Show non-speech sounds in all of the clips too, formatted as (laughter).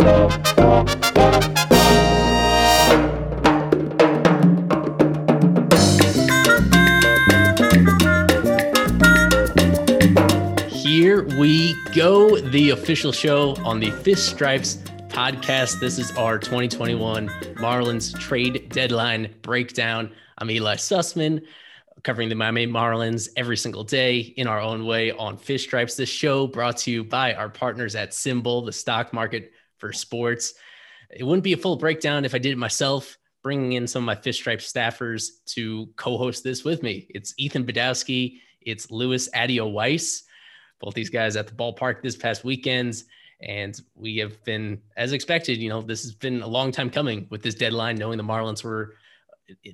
Here we go, the official show on the Fish Stripes podcast. This is our 2021 Marlins trade deadline breakdown. I'm Eli Sussman, covering the Miami Marlins every single day in our own way on Fish Stripes. This show brought to you by our partners at SimBull, the stock market for sports. It wouldn't be a full breakdown if I did it myself, bringing in some of my Fish Stripe staffers to co host this with me. It's Ethan Badowski, it's Lewis Adio Weiss, both these guys at the ballpark this past weekend. And we have been, as expected, you know, this has been a long time coming with this deadline, knowing the Marlins were,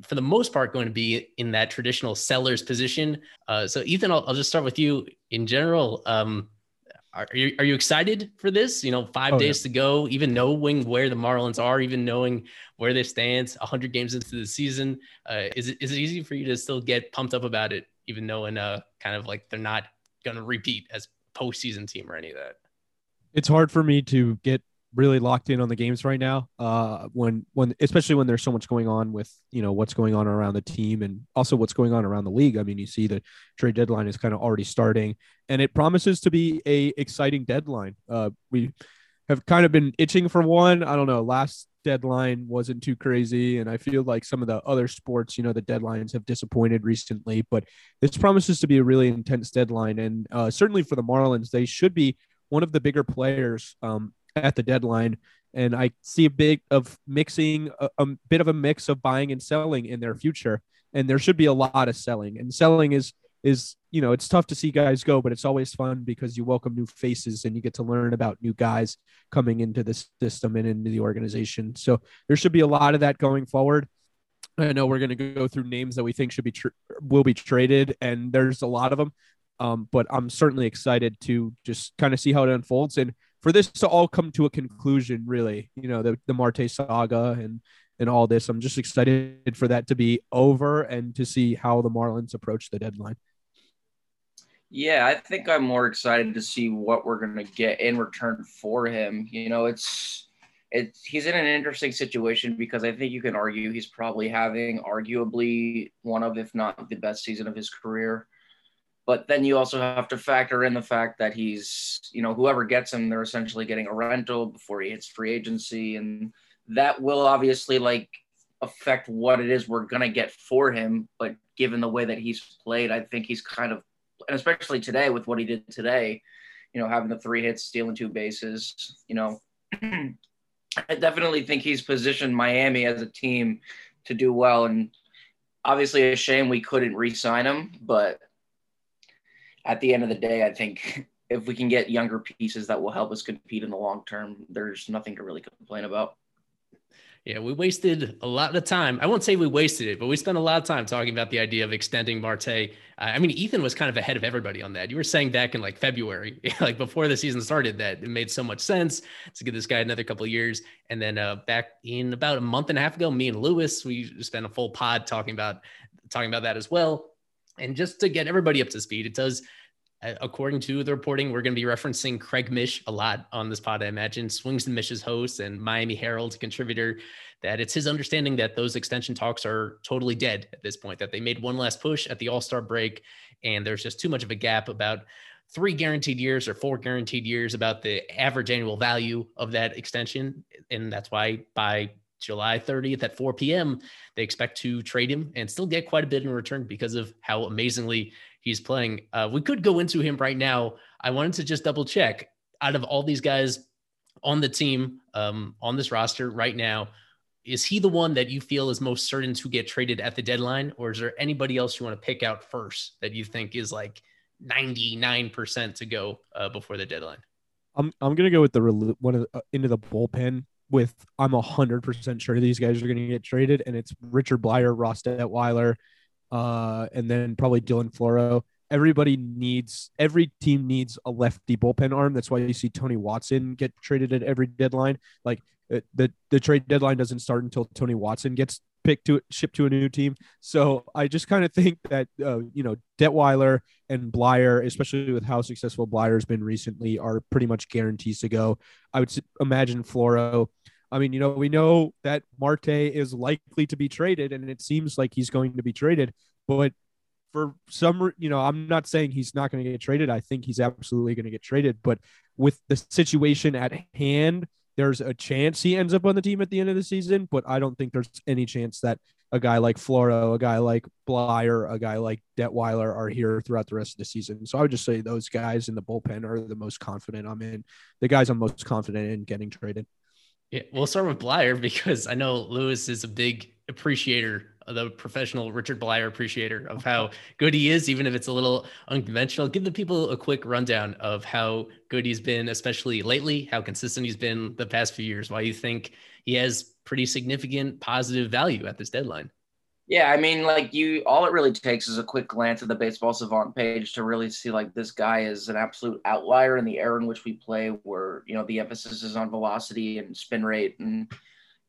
for the most part, going to be in that traditional seller's position. Uh, so, Ethan, I'll, I'll, just start with you in general. Um, are you are you excited for this? You know, five oh, days yeah. to go, even knowing where the Marlins are, even knowing where they stand, hundred games into the season. Uh, is it is it easy for you to still get pumped up about it, even knowing uh kind of like they're not going to repeat as postseason team or any of that? It's hard for me to get really locked in on the games right now. Uh, when when especially when there's so much going on with you know what's going on around the team and also what's going on around the league. I mean, you see the trade deadline is kind of already starting, and it promises to be a exciting deadline. Uh, we have kind of been itching for one. I don't know. Last deadline wasn't too crazy, and I feel like some of the other sports, you know, the deadlines have disappointed recently. But this promises to be a really intense deadline, and uh, certainly for the Marlins, they should be one of the bigger players um, at the deadline. And I see a bit of mixing, a, a bit of a mix of buying and selling in their future. And there should be a lot of selling. And selling is is you know it's tough to see guys go but it's always fun because you welcome new faces and you get to learn about new guys coming into the system and into the organization so there should be a lot of that going forward i know we're going to go through names that we think should be tr- will be traded and there's a lot of them um, but i'm certainly excited to just kind of see how it unfolds and for this to all come to a conclusion, really, you know, the, the Marte saga and and all this. I'm just excited for that to be over and to see how the Marlins approach the deadline. Yeah, I think I'm more excited to see what we're going to get in return for him. You know, it's it's he's in an interesting situation because I think you can argue he's probably having arguably one of if not the best season of his career. But then you also have to factor in the fact that he's, you know, whoever gets him, they're essentially getting a rental before he hits free agency. And that will obviously like affect what it is we're going to get for him. But given the way that he's played, I think he's kind of, and especially today with what he did today, you know, having the three hits, stealing two bases, you know, (clears throat) I definitely think he's positioned Miami as a team to do well. And obviously, a shame we couldn't re sign him, but at the end of the day, I think (laughs) if we can get younger pieces that will help us compete in the long term, there's nothing to really complain about. Yeah, we wasted a lot of time. I won't say we wasted it, but we spent a lot of time talking about the idea of extending Marte. I mean, Ethan was kind of ahead of everybody on that. You were saying back in like February, (laughs) like before the season started, that it made so much sense to give this guy another couple of years. And then uh, back in about a month and a half ago, me and Lewis, we spent a full pod talking about talking about that as well. And just to get everybody up to speed, it does, according to the reporting, we're going to be referencing Craig Mish a lot on this pod, I imagine. Swings and Mish's host and Miami Herald contributor, that it's his understanding that those extension talks are totally dead at this point, that they made one last push at the All Star break. And there's just too much of a gap about three guaranteed years or four guaranteed years about the average annual value of that extension. And that's why by July 30th at 4 p.m., they expect to trade him and still get quite a bit in return because of how amazingly he's playing. Uh, we could go into him right now. I wanted to just double check out of all these guys on the team, um, on this roster right now, is he the one that you feel is most certain to get traded at the deadline? Or is there anybody else you want to pick out first that you think is like 99% to go uh, before the deadline? I'm, I'm going to go with the one of the, uh, into the bullpen with I'm hundred percent sure these guys are going to get traded, and it's Richard Bleier, Ross Detwiler, uh, and then probably Dylan Floro. Everybody needs every team needs a lefty bullpen arm. That's why you see Tony Watson get traded at every deadline. Like uh, the the trade deadline doesn't start until Tony Watson gets picked to shipped to a new team. So I just kind of think that uh, you know Detwiler and Bleier, especially with how successful Bleier's been recently, are pretty much guarantees to go. I would imagine Floro. I mean, you know, we know that Marte is likely to be traded, and it seems like he's going to be traded. But for some, you know, I'm not saying he's not going to get traded. I think he's absolutely going to get traded. But with the situation at hand there's a chance he ends up on the team at the end of the season, but I don't think there's any chance that a guy like Floro, a guy like Bleier, a guy like Detwiler are here throughout the rest of the season. So I would just say those guys in the bullpen are the most confident I'm in. The guys I'm most confident in getting traded. Yeah, we'll start with Bleier (laughs) because I know Lewis is a big appreciator uh, the professional Richard Bleier appreciator of how (laughs) good he is, even if it's a little unconventional. Give the people a quick rundown of how good he's been, especially lately, how consistent he's been the past few years, why you think he has pretty significant positive value at this deadline. Yeah, I mean, like you, all it really takes is a quick glance at the baseball savant page to really see like this guy is an absolute outlier in the era in which we play, where you know the emphasis is on velocity and spin rate and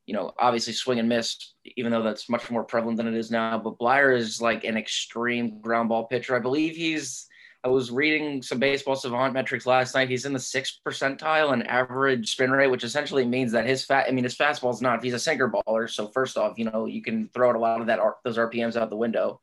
you know, obviously swing and miss, even though that's much more prevalent than it is now. But Bleier is like an extreme ground ball pitcher. I believe he's, I was reading some baseball savant metrics last night. He's in the sixth percentile in average spin rate, which essentially means that his fat, I mean, his fastball's not, he's a sinker baller. So, first off, you know, you can throw out a lot of that, those RPMs out the window.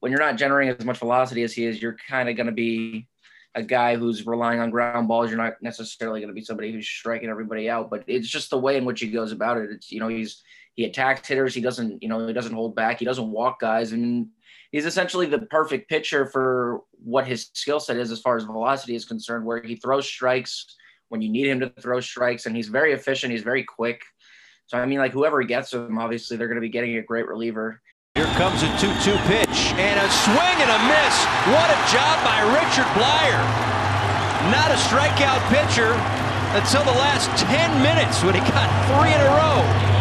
When you're not generating as much velocity as he is, you're kind of going to be a guy who's relying on ground balls. You're not necessarily going to be somebody who's striking everybody out, but it's just the way in which he goes about it. It's you know he's he attacks hitters. He doesn't you know he doesn't hold back. He doesn't walk guys, and he's essentially the perfect pitcher for what his skill set is as far as velocity is concerned, where he throws strikes when you need him to throw strikes, and he's very efficient. He's very quick. So I mean, like whoever gets him, obviously they're going to be getting a great reliever. Here comes a 2-2 pitch and a swing and a miss. What a job by Richard Bleier. Not a strikeout pitcher until the last 10 minutes when he got three in a row.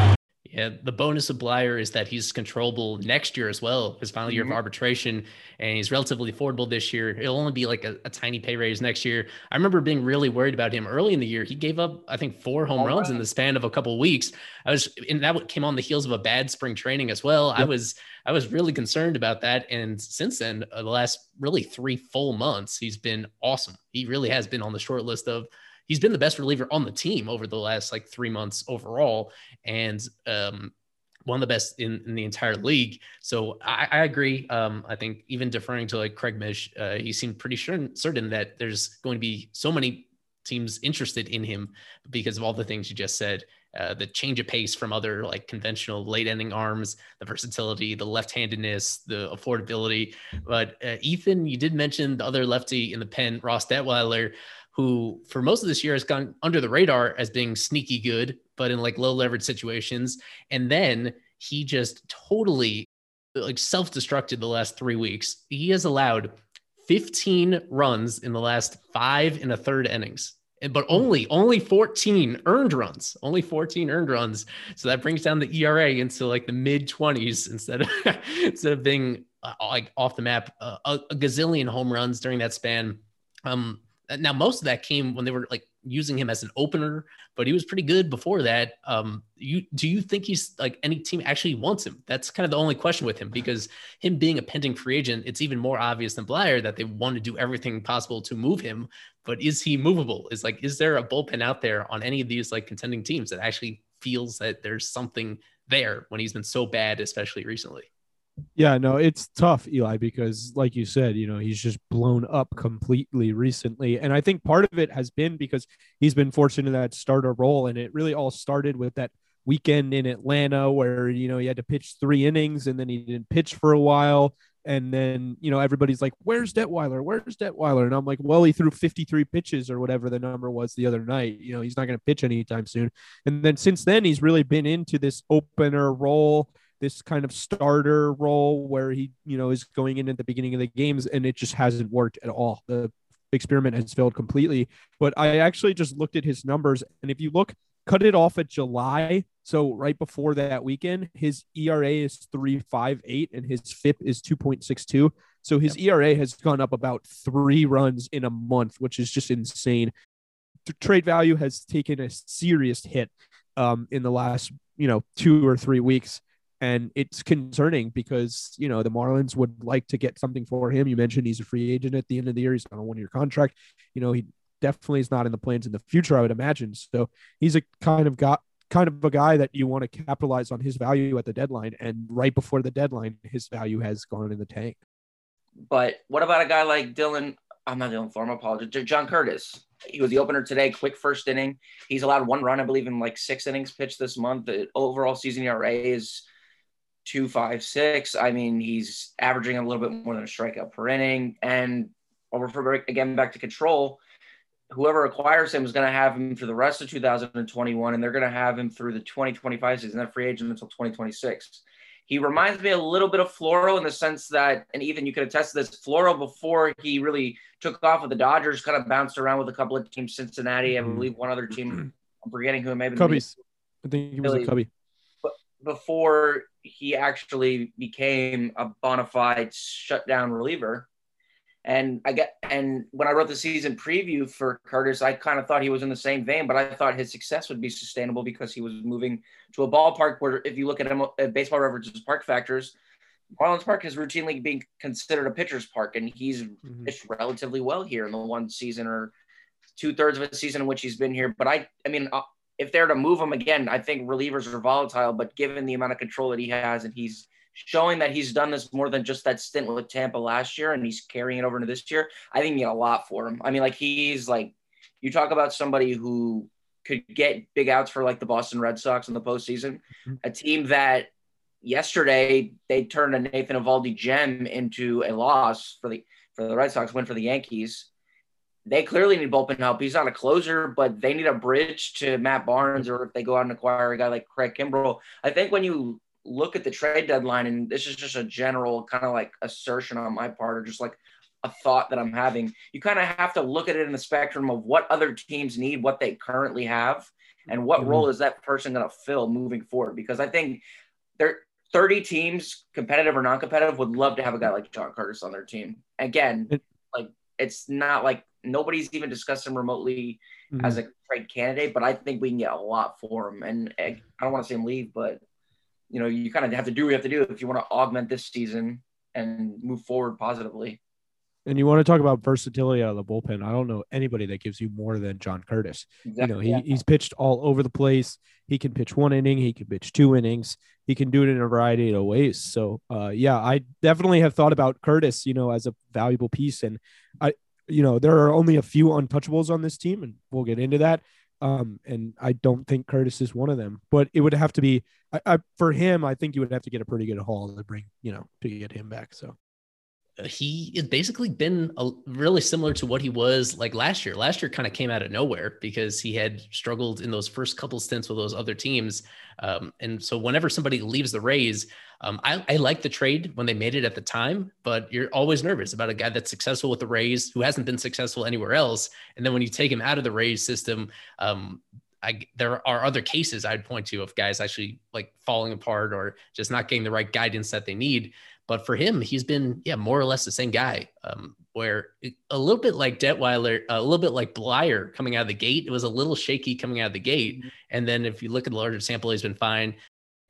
Yeah, the bonus of Bleier is that he's controllable next year as well. His final year mm-hmm. of arbitration, and he's relatively affordable this year. It'll only be like a, a, tiny pay raise next year. I remember being really worried about him early in the year. He gave up, I think, four home All runs right. in the span of a couple of weeks. I was, and that came on the heels of a bad spring training as well. Yep. I was, I was really concerned about that. And since then, uh, the last really three full months, he's been awesome. He really has been on the short list of he's been the best reliever on the team over the last like three months overall, and um, one of the best in, in the entire league. So I, I agree. Um, I think even deferring to like Craig Mish, uh, he seemed pretty sure, certain that there's going to be so many teams interested in him because of all the things you just said. Uh, the change of pace from other like conventional late ending arms, the versatility, the left handedness, the affordability. But uh, Ethan, you did mention the other lefty in the pen, Ross Detwiler who for most of this year has gone under the radar as being sneaky good, but in like low leverage situations. And then he just totally like self destructed the last three weeks. He has allowed 15 runs in the last five and a third innings. But only only 14 earned runs, only 14 earned runs. So that brings down the ERA into like the mid 20s instead of (laughs) instead of being uh, like off the map. Uh, a, a gazillion home runs during that span. Um, now, most of that came when they were like using him as an opener, but he was pretty good before that. Um, you do you think he's like any team actually wants him? That's kind of the only question with him because him being a pending free agent, it's even more obvious than Bleier that they want to do everything possible to move him. But is he movable? Is like, is there a bullpen out there on any of these like contending teams that actually feels that there's something there when he's been so bad, especially recently? Yeah, no, it's tough, Eli, because like you said, you know, he's just blown up completely recently. And I think part of it has been because he's been forced into that starter role. And it really all started with that weekend in Atlanta where, you know, he had to pitch three innings and then he didn't pitch for a while. And then, you know, everybody's like, where's Detwiler? Where's Detwiler? And I'm like, well, he threw 53 pitches or whatever the number was the other night. You know, he's not going to pitch anytime soon. And then since then, he's really been into this opener role this kind of starter role where he, you know, is going in at the beginning of the games and it just hasn't worked at all. The experiment has failed completely. But I actually just looked at his numbers. And if you look, cut it off at July. So right before that weekend, his ERA is 3.58 and his FIP is 2.62. So his ERA has gone up about three runs in a month, which is just insane. The trade value has taken a serious hit um, in the last, you know, two or three weeks and it's concerning because you know the Marlins would like to get something for him. You mentioned he's a free agent at the end of the year. He's on a one-year contract. You know he definitely is not in the plans in the future. I would imagine. So he's a kind of got kind of a guy that you want to capitalize on his value at the deadline. And right before the deadline, his value has gone in the tank. But what about a guy like Dylan? I'm not Dylan Thorne. Apologies. John Curtiss. He was the opener today. Quick first inning. He's allowed one run, I believe, in like six innings pitched this month. The overall season ERA is two five six. I mean, he's averaging a little bit more than a strikeout per inning. And I'll refer again back to control. Whoever acquires him is going to have him for the rest of 2021, and they're going to have him through the 2025 season. That free agent until 2026. He reminds me a little bit of Floro in the sense that, and even you could attest to this, Floro before he really took off with the Dodgers, kind of bounced around with a couple of teams, Cincinnati, I mm-hmm. believe one other team. I'm forgetting who it may be. Cubbies. I think he was a Cubby before he actually became a bona fide shutdown reliever. And I get and when I wrote the season preview for Curtiss, I kind of thought he was in the same vein, but I thought his success would be sustainable because he was moving to a ballpark where, if you look at him at baseball references park factors, Marlins Park is routinely being considered a pitcher's park, and he's mm-hmm. pitched relatively well here in the one season or two thirds of a season in which he's been here. But I, I mean, uh, if they're to move him again, I think relievers are volatile, but given the amount of control that he has and he's showing that he's done this more than just that stint with Tampa last year and he's carrying it over into this year, I think you get a lot for him. I mean, like he's like, you talk about somebody who could get big outs for like the Boston Red Sox in the postseason, mm-hmm. a team that yesterday they turned a Nathan Eovaldi gem into a loss for the for the Red Sox win for the Yankees they clearly need bullpen help. He's not a closer, but they need a bridge to Matt Barnes, or if they go out and acquire a guy like Craig Kimbrel. I think when you look at the trade deadline, and this is just a general kind of like assertion on my part, or just like a thought that I'm having, you kind of have to look at it in the spectrum of what other teams need, what they currently have, and what mm-hmm. role is that person going to fill moving forward. Because I think there 30 teams, competitive or non-competitive, would love to have a guy like John Curtiss on their team. Again, like it's not like nobody's even discussed him remotely mm-hmm. as a trade candidate, but I think we can get a lot for him. And I don't want to see him leave, but you know, you kind of have to do what you have to do if you want to augment this season and move forward positively. And you want to talk about versatility out of the bullpen. I don't know anybody that gives you more than John Curtiss. Exactly, you know, he, yeah. he's pitched all over the place. He can pitch one inning, he can pitch two innings, he can do it in a variety of ways. So, uh, yeah, I definitely have thought about Curtiss, you know, as a valuable piece. And I, you know, there are only a few untouchables on this team, and we'll get into that. Um, and I don't think Curtiss is one of them, but it would have to be I, I, for him. I think you would have to get a pretty good haul to bring, you know, to get him back. So he has basically been a, really similar to what he was like last year. Last year kind of came out of nowhere because he had struggled in those first couple stints with those other teams. Um, and so whenever somebody leaves the Rays, um, I, I like the trade when they made it at the time, but you're always nervous about a guy that's successful with the Rays who hasn't been successful anywhere else. And then when you take him out of the Rays system, um, I, there are other cases I'd point to of guys actually like falling apart or just not getting the right guidance that they need. But for him, he's been, yeah, more or less the same guy. Um, where a little bit like Detwiler, a little bit like Bleier coming out of the gate, it was a little shaky coming out of the gate. Mm-hmm. And then if you look at the larger sample, he's been fine.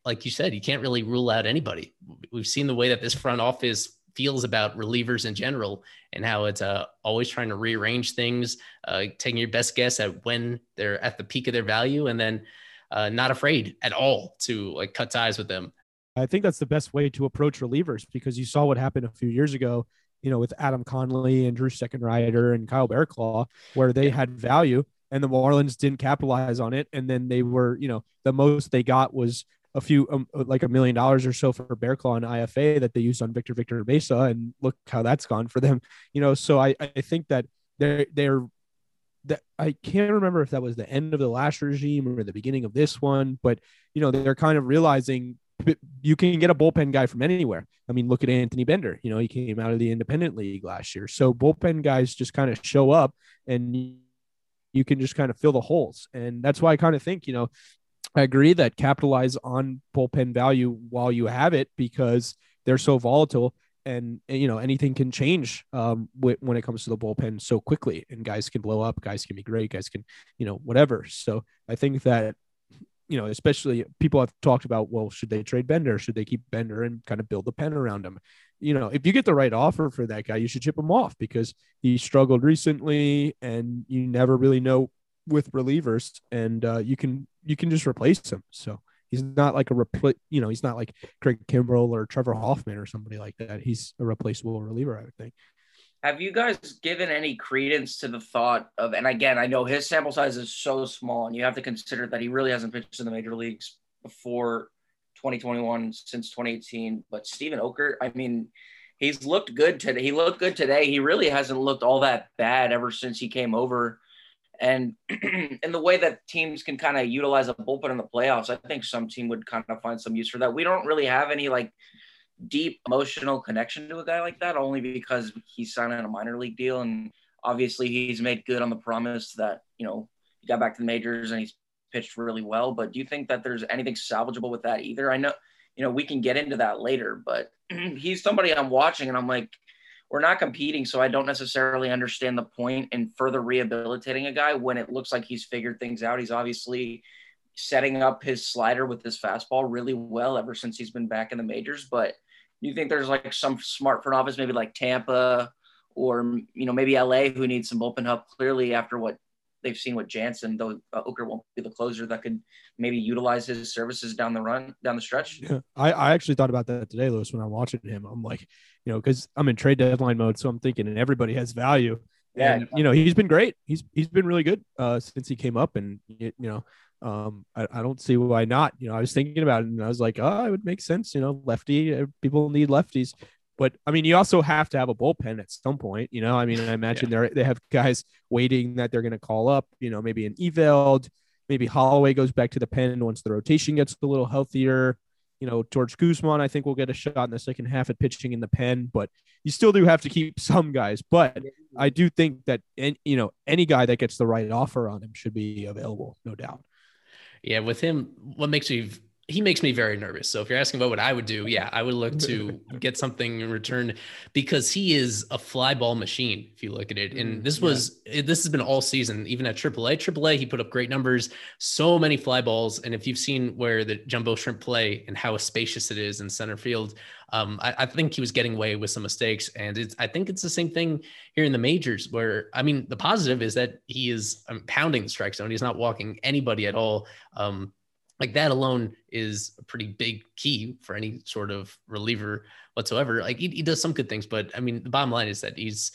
Like you said, you can't really rule out anybody. We've seen the way that this front office feels about relievers in general and how it's uh, always trying to rearrange things, uh, taking your best guess at when they're at the peak of their value, and then uh, not afraid at all to like cut ties with them I think that's the best way to approach relievers because you saw what happened a few years ago, you know, with Adam Conley and Drew Steckenrider and Kyle Barraclough, where they had value and the Marlins didn't capitalize on it. And then they were, you know, the most they got was a few, um, like a million dollars or so for Barraclough and IFA that they used on Victor Victor Mesa. And look how that's gone for them, you know. So I, I think that they're, they're, that I can't remember if that was the end of the last regime or the beginning of this one, but you know, they're kind of realizing you can get a bullpen guy from anywhere. I mean, look at Anthony Bender. You know, he came out of the independent league last year. So bullpen guys just kind of show up and you can just kind of fill the holes. And that's why I kind of think, you know, I agree that capitalize on bullpen value while you have it because they're so volatile and, you know anything can change um, when it comes to the bullpen so quickly and guys can blow up guys can be great guys can you know whatever so i think that you know, especially people have talked about, well, should they trade Bender? Should they keep Bender and kind of build a pen around him? You know, if you get the right offer for that guy, you should chip him off because he struggled recently and you never really know with relievers and uh, you can you can just replace him. So he's not like a repl- you know, he's not like Craig Kimbrel or Trevor Hoffman or somebody like that. He's a replaceable reliever, I would think. Have you guys given any credence to the thought of, and again, I know his sample size is so small, and you have to consider that he really hasn't pitched in the major leagues before 2021 since 2018. But Steven Okert, I mean, he's looked good today. He looked good today. He really hasn't looked all that bad ever since he came over. And (clears throat) in the way that teams can kind of utilize a bullpen in the playoffs, I think some team would kind of find some use for that. We don't really have any like deep emotional connection to a guy like that only because he signed on a minor league deal. And obviously he's made good on the promise that you know he got back to the majors and he's pitched really well. But do you think that there's anything salvageable with that either? I know you know we can get into that later but (clears throat) he's somebody i'm watching and i'm like we're not competing. So i don't necessarily understand the point in further rehabilitating a guy when it looks like he's figured things out. He's obviously setting up his slider with his fastball really well ever since he's been back in the majors but you think there's like some smart front office, maybe like Tampa or you know maybe LA, who needs some bullpen help? Clearly, after what they've seen with Jansen, though uh, Okert won't be the closer that could maybe utilize his services down the run, down the stretch. Yeah, I, I actually thought about that today, Lewis, when I'm watching him. I'm like, you know, because I'm in trade deadline mode, so I'm thinking, and everybody has value. Yeah, and, you know, he's been great. He's he's been really good uh, since he came up, and you know, um, I, I, don't see why not. You know, I was thinking about it and I was like, oh, it would make sense. You know, lefty uh, people need lefties, but I mean, you also have to have a bullpen at some point. You know, I mean, I (laughs) imagine yeah. they they have guys waiting that they're going to call up. You know, maybe an Eveld, maybe Holloway goes back to the pen once the rotation gets a little healthier. You know, George Guzman, I think will get a shot in the second half at pitching in the pen, but you still do have to keep (laughs) some guys. But I do think that, any, you know, any guy that gets the right offer on him should be available, no doubt. Yeah, with him, what makes me he makes me very nervous. So if you're asking about what I would do, yeah, I would look to (laughs) get something in return because he is a fly ball machine. If you look at it, and mm, this was yeah. this has been all season, even at AAA. AAA, he put up great numbers, so many fly balls. And if you've seen where the jumbo shrimp play and how spacious it is in center field, um, I, I, think he was getting away with some mistakes. And it's I think it's the same thing here in the majors, where I mean, the positive is that he is um, pounding the strike zone. He's not walking anybody at all. Um, like that alone is a pretty big key for any sort of reliever whatsoever. Like he, he does some good things, but I mean, the bottom line is that he's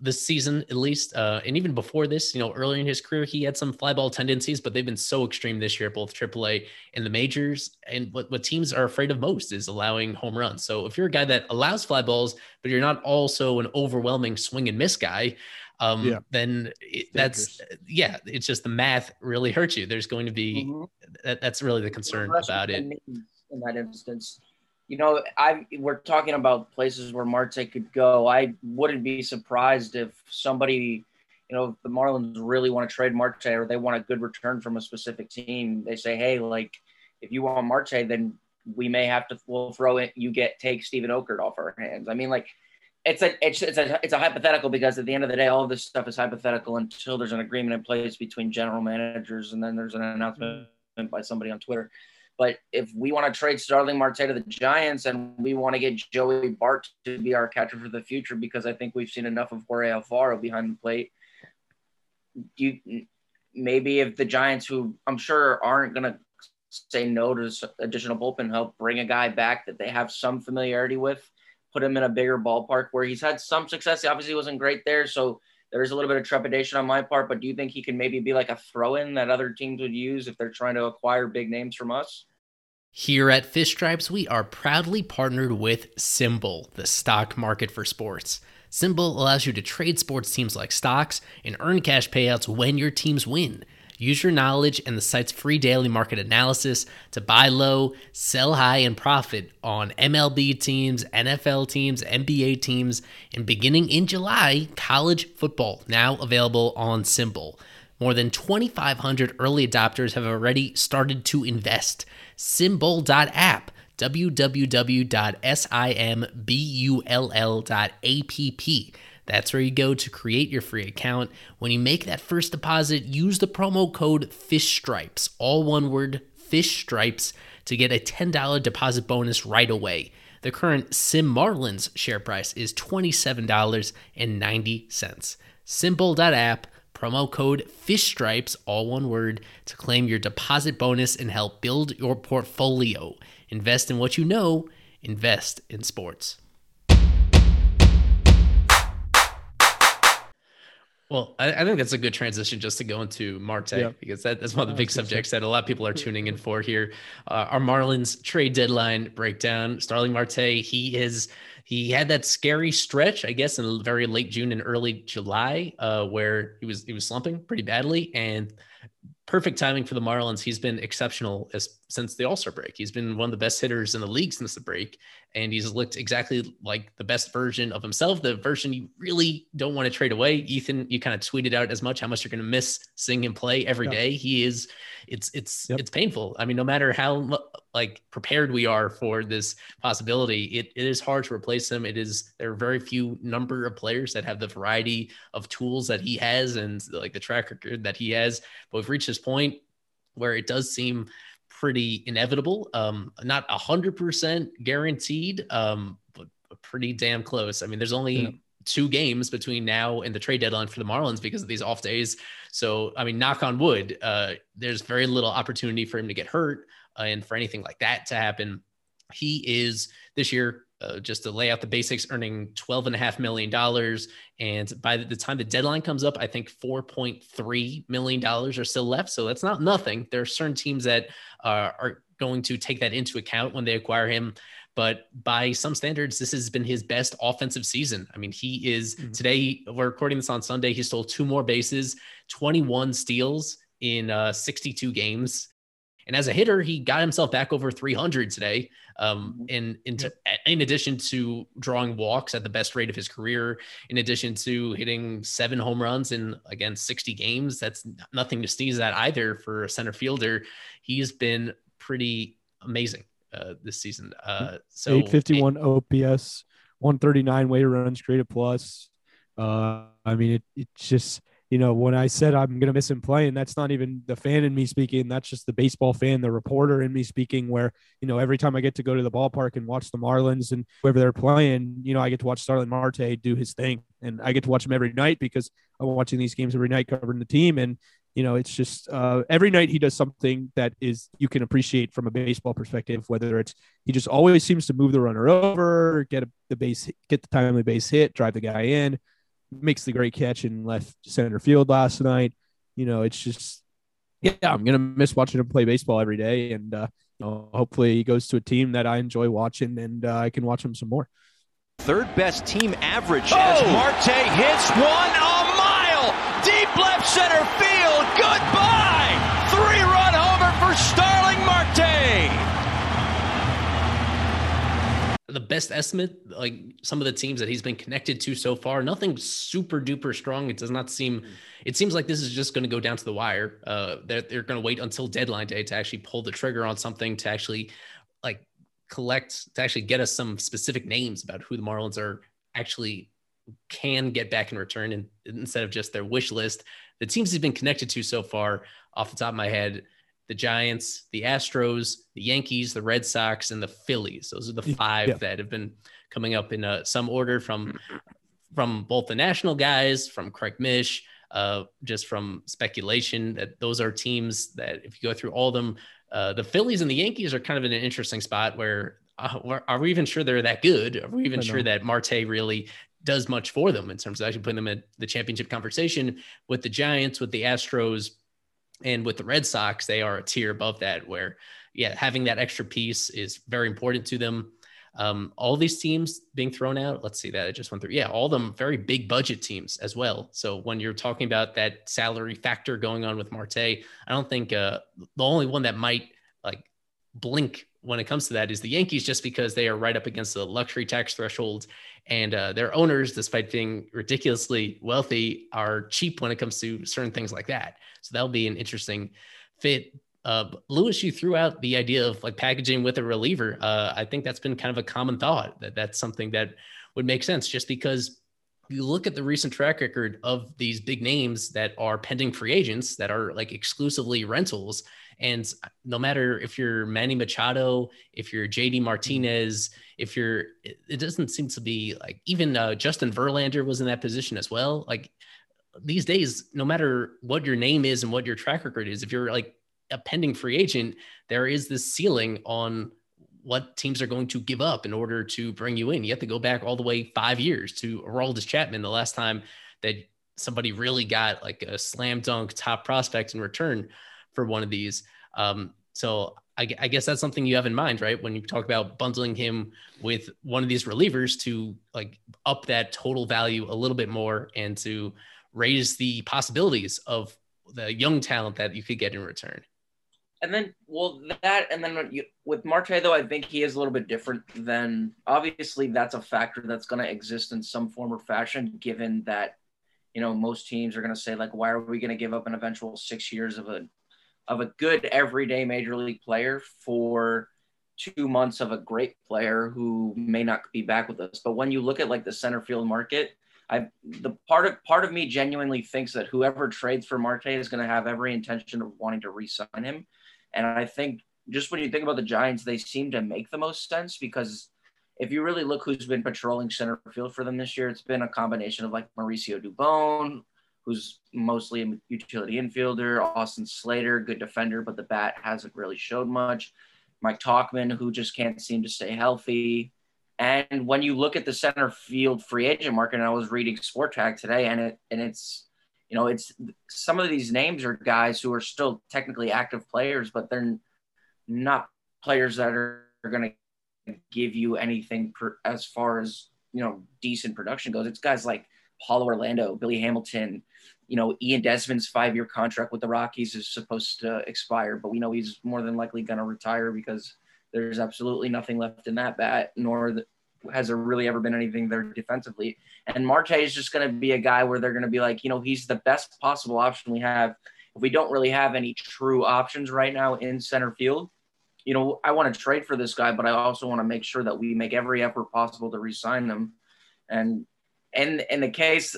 this season at least, uh, and even before this, you know, early in his career, he had some fly ball tendencies, but they've been so extreme this year, both AAA and the majors. And what, what teams are afraid of most is allowing home runs. So if you're a guy that allows fly balls, but you're not also an overwhelming swing and miss guy, um, yeah. then it, that's yeah, it's just the math really hurts you. There's going to be mm-hmm. that, that's really the concern about it. In that instance, you know, I we're talking about places where Marte could go. I wouldn't be surprised if somebody, you know, the Marlins really want to trade Marte or they want a good return from a specific team, they say, hey, like if you want Marte, then we may have to we'll throw it. You get take Steven Okert off our hands. I mean, like it's a it's, it's a it's a hypothetical because at the end of the day, all this stuff is hypothetical until there's an agreement in place between general managers and then there's an announcement by somebody on Twitter. But if we want to trade Starling Marte to the Giants and we want to get Joey Bart to be our catcher for the future because I think we've seen enough of Jorge Alfaro behind the plate, you maybe if the Giants, who I'm sure aren't going to say no to additional bullpen help, bring a guy back that they have some familiarity with, put him in a bigger ballpark where he's had some success. He obviously wasn't great there, so there's a little bit of trepidation on my part. But do you think he can maybe be like a throw-in that other teams would use if they're trying to acquire big names from us? Here at Fish Stripes, we are proudly partnered with SimBull, the stock market for sports. SimBull allows you to trade sports teams like stocks and earn cash payouts when your teams win. Use your knowledge and the site's free daily market analysis to buy low, sell high, and profit on MLB teams, NFL teams, NBA teams, and beginning in July, college football, now available on SimBull. More than 2,500 early adopters have already started to invest. SimBull.app, www.simbull.app. That's where you go to create your free account. When you make that first deposit, use the promo code FISHSTRIPES, all one word, Fish Stripes, to get a $10 deposit bonus right away. The current Sim Marlins share price is $27.90. SimBull.app promo code fish stripes all one word to claim your deposit bonus and help build your portfolio. Invest in what you know. Invest in sports. Well I, I think that's a good transition just to go into marte yeah. because that, that's one of the big subjects that a lot of people are tuning in for here. Uh, our marlins trade deadline breakdown. Starling marte he is he had that scary stretch, I guess, in very late June and early July, uh, where he was he was slumping pretty badly, and perfect timing for the Marlins. He's been exceptional as, since the All Star break. He's been one of the best hitters in the league since the break, and he's looked exactly like the best version of himself, the version you really don't want to trade away. Ethan, you kind of tweeted out as much how much you're going to miss seeing him play every yeah. day. He is, it's it's yep. it's painful. I mean, no matter how like prepared we are for this possibility, it, it is hard to replace him. It is there are very few number of players that have the variety of tools that he has and like the track record that he has. But we've reached this point where it does seem pretty inevitable. Um, not a hundred percent guaranteed, um, but pretty damn close. I mean, there's only yeah. two games between now and the trade deadline for the Marlins because of these off days. So, I mean, knock on wood, uh, there's very little opportunity for him to get hurt uh, and for anything like that to happen. He is this year uh, just to lay out the basics, earning $12.5 million. And by the time the deadline comes up, I think $4.3 million are still left. So that's not nothing. There are certain teams that uh, are going to take that into account when they acquire him. But by some standards, this has been his best offensive season. I mean, he is mm-hmm. today, we're recording this on Sunday. He stole two more bases, 21 steals in uh, 62 games. And as a hitter, he got himself back over 300 today. Um, in, in, to, in addition to drawing walks at the best rate of his career, in addition to hitting seven home runs in again 60 games, that's nothing to sneeze at either for a center fielder. He's been pretty amazing uh, this season. Uh, so 851 OPS, 139 weighted runs created plus. Uh, I mean, it, it's just you know, when I said I'm going to miss him playing, that's not even the fan in me speaking. That's just the baseball fan, the reporter in me speaking, where, you know, every time I get to go to the ballpark and watch the Marlins and whoever they're playing, you know, I get to watch Starling Marte do his thing. And I get to watch him every night because I'm watching these games every night covering the team. And, you know, it's just uh, every night he does something that is you can appreciate from a baseball perspective, whether it's he just always seems to move the runner over, get a, the base, get the timely base hit, drive the guy in makes the great catch in left center field last night. You know, it's just yeah, I'm gonna miss watching him play baseball every day, and uh, you know, hopefully he goes to a team that I enjoy watching, and uh, I can watch him some more. Third best team average oh! as Marte hits one a mile deep left center field. Goodbye, the best estimate, like some of the teams that he's been connected to so far, nothing super duper strong. It does not seem, it seems like this is just going to go down to the wire. Uh, they're, they're going to wait until deadline day to actually pull the trigger on something to actually like collect, to actually get us some specific names about who the Marlins are actually can get back in return. And instead of just their wish list, the teams he's been connected to so far off the top of my head, the Giants, the Astros, the Yankees, the Red Sox, and the Phillies. Those are the five yeah. that have been coming up in uh, some order from from both the national guys, from Craig Mish, uh, just from speculation that those are teams that if you go through all of them, uh, the Phillies and the Yankees are kind of in an interesting spot where uh, are we even sure they're that good? Are we even sure that Marte really does much for them in terms of actually putting them in the championship conversation with the Giants, with the Astros, and with the Red Sox? They are a tier above that where, yeah, having that extra piece is very important to them. Um, all these teams being thrown out, let's see that I just went through. Yeah, all them very big budget teams as well. So when you're talking about that salary factor going on with Marte, I don't think uh, the only one that might like blink when it comes to that is the Yankees, just because they are right up against the luxury tax threshold, and uh, their owners, despite being ridiculously wealthy, are cheap when it comes to certain things like that. So that'll be an interesting fit. Uh, Lewis, you threw out the idea of like packaging with a reliever. Uh, I think that's been kind of a common thought that that's something that would make sense, just because you look at the recent track record of these big names that are pending free agents that are like exclusively rentals and no matter if you're Manny Machado, if you're JD mm-hmm. Martinez, if you're, it doesn't seem to be like even uh, Justin Verlander was in that position as well. Like these days, no matter what your name is and what your track record is, if you're like a pending free agent, there is this ceiling on what teams are going to give up in order to bring you in. You have to go back all the way five years to Aroldis Chapman, the last time that somebody really got like a slam dunk top prospect in return for one of these. Um, so I, I, guess that's something you have in mind, right? When you talk about bundling him with one of these relievers to like up that total value a little bit more and to raise the possibilities of the young talent that you could get in return. And then, well, that and then you, with Marte, though, I think he is a little bit different than obviously that's a factor that's going to exist in some form or fashion, given that you know most teams are going to say like, why are we going to give up an eventual six years of a of a good everyday major league player for two months of a great player who may not be back with us. But when you look at like the center field market, I the part of part of me genuinely thinks that whoever trades for Marte is going to have every intention of wanting to re-sign him. And I think just when you think about the Giants, they seem to make the most sense because if you really look who's been patrolling center field for them this year, it's been a combination of like Mauricio Dubon, who's mostly a utility infielder, Austin Slater, good defender, but the bat hasn't really showed much. Mike Tauchman, who just can't seem to stay healthy. And when you look at the center field free agent market, and I was reading Spotrac today, and it and it's you know it's some of these names are guys who are still technically active players, but they're not players that are, are going to give you anything per, as far as you know decent production goes. It's guys like Paulo Orlando, Billy Hamilton, you know, Ian Desmond's five year contract with the Rockies is supposed to expire, but we know he's more than likely going to retire because there's absolutely nothing left in that bat, nor has there really ever been anything there defensively. And Marte is just going to be a guy where they're going to be like, you know, he's the best possible option we have. If we don't really have any true options right now in center field, you know, I want to trade for this guy, but I also want to make sure that we make every effort possible to re-sign them. And and in the case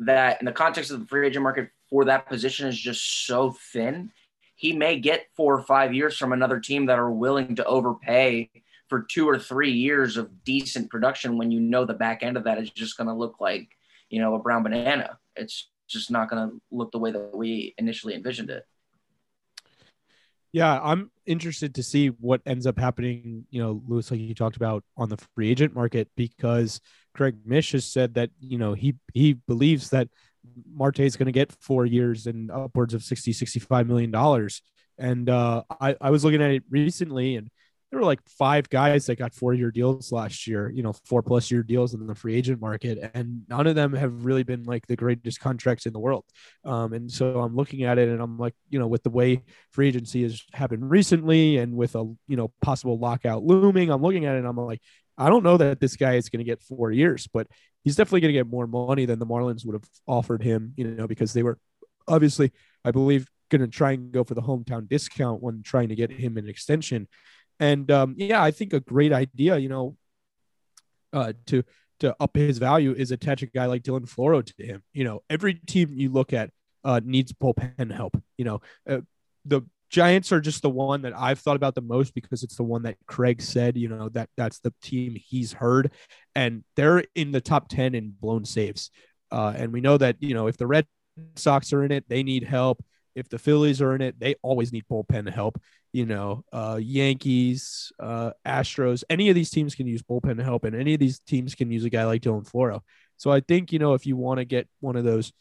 that in the context of the free agent market for that position is just so thin, he may get four or five years from another team that are willing to overpay for two or three years of decent production when you know the back end of that is just going to look like, you know, a brown banana. It's just not going to look the way that we initially envisioned it. Yeah, I'm interested to see what ends up happening, you know, Lewis, like you talked about on the free agent market, because Craig Mish has said that, you know, he he believes that Marte is going to get four years and upwards of 60, 65 million dollars. And uh, I, I was looking at it recently and there were like five guys that got four year deals last year, you know, four plus year deals in the free agent market. And none of them have really been like the greatest contracts in the world. Um, and so I'm looking at it and I'm like, you know, with the way free agency has happened recently and with a, you know, possible lockout looming, I'm looking at it and I'm like, I don't know that this guy is going to get four years, but he's definitely going to get more money than the Marlins would have offered him, you know, because they were obviously, I believe, going to try and go for the hometown discount when trying to get him an extension. And um, yeah, I think a great idea, you know, uh, to to up his value is attach a guy like Dylan Floro to him. You know, every team you look at uh, needs bullpen help. You know, uh, the Giants are just the one that I've thought about the most because it's the one that Craig said, you know, that that's the team he's heard, and they're in the top ten in blown saves. Uh, and we know that you know if the Red Sox are in it, they need help. If the Phillies are in it, they always need bullpen help. You know, uh, Yankees, uh, Astros, any of these teams can use bullpen help, and any of these teams can use a guy like Dylan Floro. So I think, you know, if you want to get one of those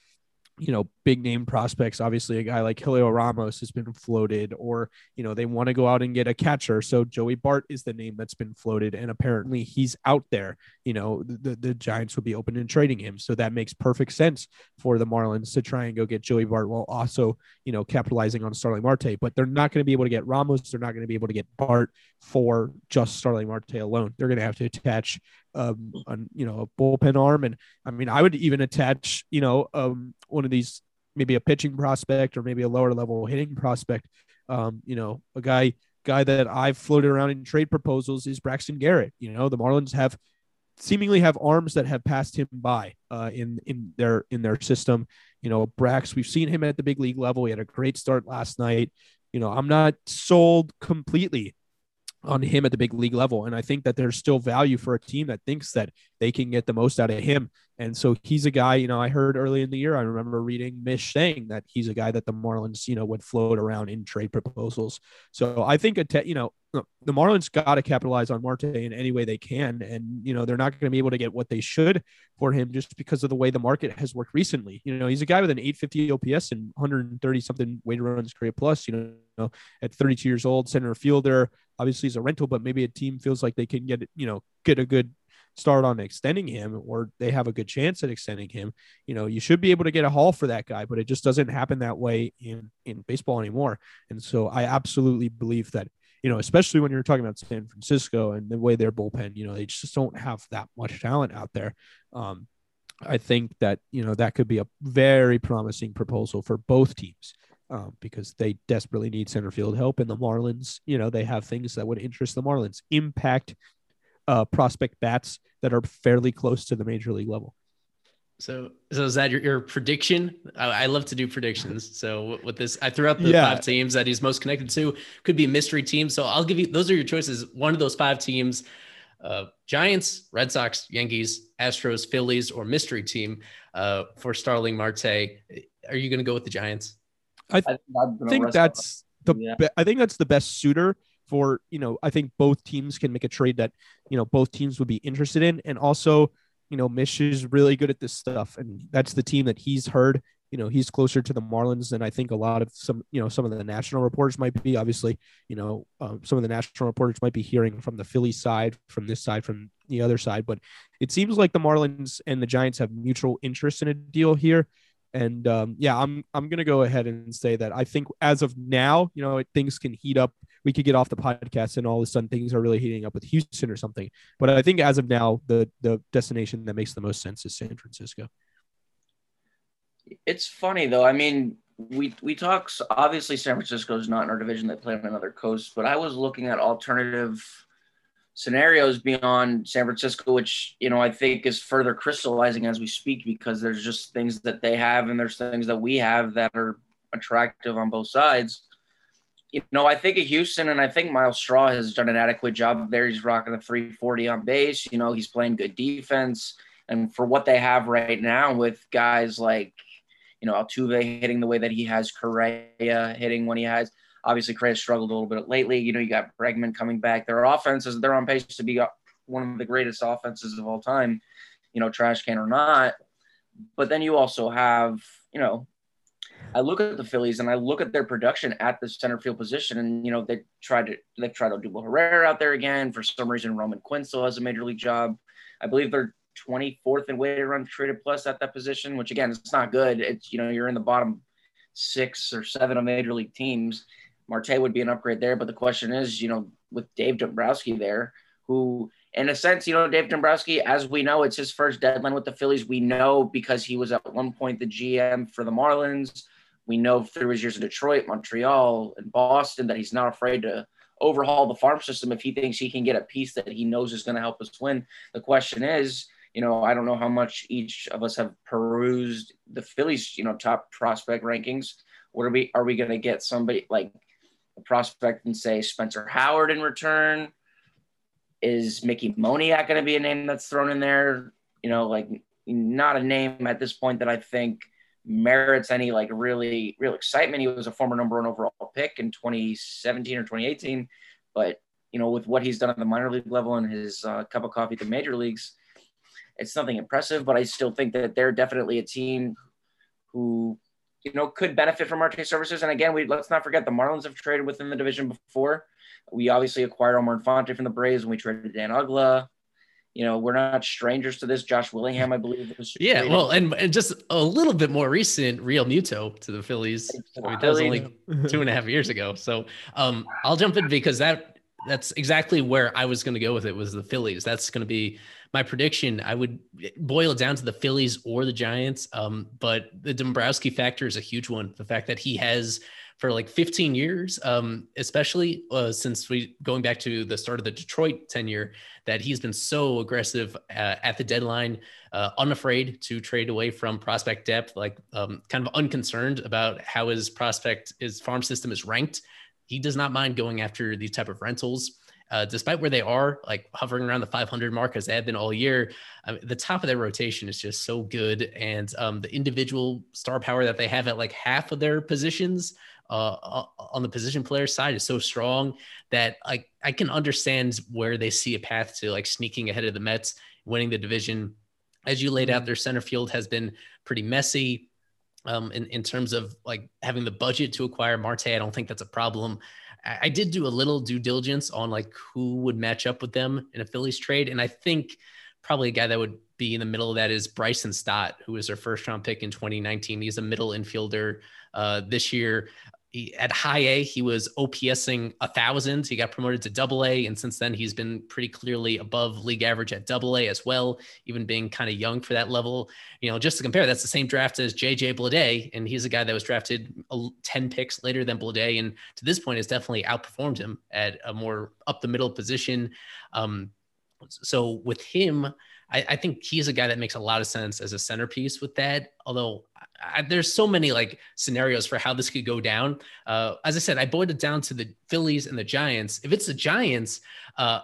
you know, big name prospects. Obviously, a guy like Heliot Ramos has been floated, or, you know, they want to go out and get a catcher. So Joey Bart is the name that's been floated. And apparently he's out there. You know, the, the Giants would be open in trading him. So that makes perfect sense for the Marlins to try and go get Joey Bart while also, you know, capitalizing on Starling Marte. But they're not going to be able to get Ramos. They're not going to be able to get Bart for just Starling Marte alone. They're going to have to attach um, on you know a bullpen arm, and I mean I would even attach you know um, one of these maybe a pitching prospect or maybe a lower level hitting prospect. Um, you know, a guy guy that I've floated around in trade proposals is Braxton Garrett. You know, the Marlins have seemingly have arms that have passed him by uh, in in their in their system. You know, Brax, we've seen him at the big league level. He had a great start last night. You know, I'm not sold completely on him at the big league level. And I think that there's still value for a team that thinks that they can get the most out of him. And so he's a guy, you know, I heard early in the year, I remember reading Mish saying that he's a guy that the Marlins, you know, would float around in trade proposals. So I think, a te- you know, the Marlins got to capitalize on Marte in any way they can. And, you know, they're not going to be able to get what they should for him just because of the way the market has worked recently. You know, he's a guy with an 850 OPS and 130 something weighted runs career plus, you know, at 32 years old, center fielder, obviously he's a rental, but maybe a team feels like they can get, you know, get a good start on extending him or they have a good chance at extending him, you know, you should be able to get a haul for that guy, but it just doesn't happen that way in in baseball anymore. And so I absolutely believe that you know, especially when you're talking about San Francisco and the way their bullpen, you know, they just don't have that much talent out there. Um, I think that, you know, that could be a very promising proposal for both teams um, because they desperately need center field help. And the Marlins, you know, they have things that would interest the Marlins, impact uh, prospect bats that are fairly close to the major league level. So, so is that your, your prediction? I, I, love to do predictions. So with this, I threw out the yeah. five teams that he's most connected to. Could be mystery teams. So I'll give you those are your choices. One of those five teams: uh, Giants, Red Sox, Yankees, Astros, Phillies, or mystery team uh, for Starling Marte. Are you going to go with the Giants? I, th- I think that's the. Yeah. Be- I think that's the best suitor for you know. I think both teams can make a trade that you know both teams would be interested in, and also you know, Mish is really good at this stuff, and that's the team that he's heard. You know, he's closer to the Marlins than I think a lot of some, you know, some of the national reporters might be. Obviously, you know, um, some of the national reporters might be hearing from the Philly side, from this side, from the other side. But it seems like the Marlins and the Giants have mutual interest in a deal here. And um, yeah, I'm I'm gonna go ahead and say that I think as of now, you know, things can heat up. We could get off the podcast and all of a sudden things are really heating up with Houston or something. But I think as of now, the the destination that makes the most sense is San Francisco. It's funny though. I mean, we we talk obviously San Francisco is not in our division. They play on another coast, but I was looking at alternative scenarios beyond San Francisco, which you know I think is further crystallizing as we speak because there's just things that they have and there's things that we have that are attractive on both sides. You know, I think of Houston and I think Myles Straw has done an adequate job there. He's rocking the 340 on base. You know, he's playing good defense. And for what they have right now with guys like, you know, Altuve hitting the way that he has, Correa hitting when he has, Obviously, Craig struggled a little bit lately. You know, you got Bregman coming back. Their offenses, they're on pace to be one of the greatest offenses of all time, you know, trash can or not. But then you also have, you know, I look at the Phillies and I look at their production at the center field position, and you know they tried to they tried to do Herrera out there again. For some reason, Roman Quinn still has a major league job. I believe they're 24th in weighted run created plus at that position, which again, it's not good. It's you know you're in the bottom six or seven of major league teams. Marte would be an upgrade there. But the question is, you know, with Dave Dombrowski there, who, in a sense, you know, Dave Dombrowski, as we know, it's his first deadline with the Phillies. We know because he was at one point the GM for the Marlins. We know through his years in Detroit, Montreal, and Boston that he's not afraid to overhaul the farm system if he thinks he can get a piece that he knows is going to help us win. The question is, you know, I don't know how much each of us have perused the Phillies, you know, top prospect rankings. What are we are we going to get somebody like a prospect and say Spencer Howard in return? Is Mickey Moniak going to be a name that's thrown in there? You know, like not a name at this point that I think merits any like really real excitement. He was a former number one overall pick in 2017 or 2018, but you know with what he's done at the minor league level and his uh, cup of coffee at the major leagues, it's nothing impressive. But I still think that they're definitely a team who you know could benefit from Marte services. And again, we let's not forget the Marlins have traded within the division before. We obviously acquired Omar Infante from the Braves, and we traded Dan Uggla you know, we're not strangers to this. Josh Willingham, I believe. (laughs) yeah, well, and, and just a little bit more recent, Realmuto to the Phillies. I mean, that was only two and a half years ago. So um, I'll jump in because that that's exactly where I was going to go with it was the Phillies. That's going to be my prediction. I would boil it down to the Phillies or the Giants. Um, but the Dombrowski factor is a huge one. The fact that he has for like 15 years, um, especially uh, since we going back to the start of the Detroit tenure, that he's been so aggressive uh, at the deadline, uh, unafraid to trade away from prospect depth, like um, kind of unconcerned about how his prospect, his farm system is ranked. He does not mind going after these type of rentals. Uh, despite where they are, like hovering around the 500 mark as they have been all year, um, the top of their rotation is just so good, and um, the individual star power that they have at like half of their positions uh, on the position player side is so strong that like I can understand where they see a path to like sneaking ahead of the Mets, winning the division. As you laid out, mm-hmm. their center field has been pretty messy. Um, in, in terms of like having the budget to acquire Marte, I don't think that's a problem. I, I did do a little due diligence on like who would match up with them in a Phillies trade, and I think probably a guy that would be in the middle of that is Bryson Stott, who was their first round pick in 2019. He's a middle infielder uh, this year. At high A, he was OPSing a thousand. He got promoted to double A, and since then he's been pretty clearly above league average at double A as well, even being kind of young for that level. You know, just to compare, that's the same draft as JJ Bleday, and he's a guy that was drafted 10 picks later than Bleday, and to this point has definitely outperformed him at a more up the middle position. Um, so with him, I, I, think he's a guy that makes a lot of sense as a centerpiece with that. Although I, there's so many like scenarios for how this could go down. Uh, as I said, I boiled it down to the Phillies and the Giants. If it's the Giants, uh,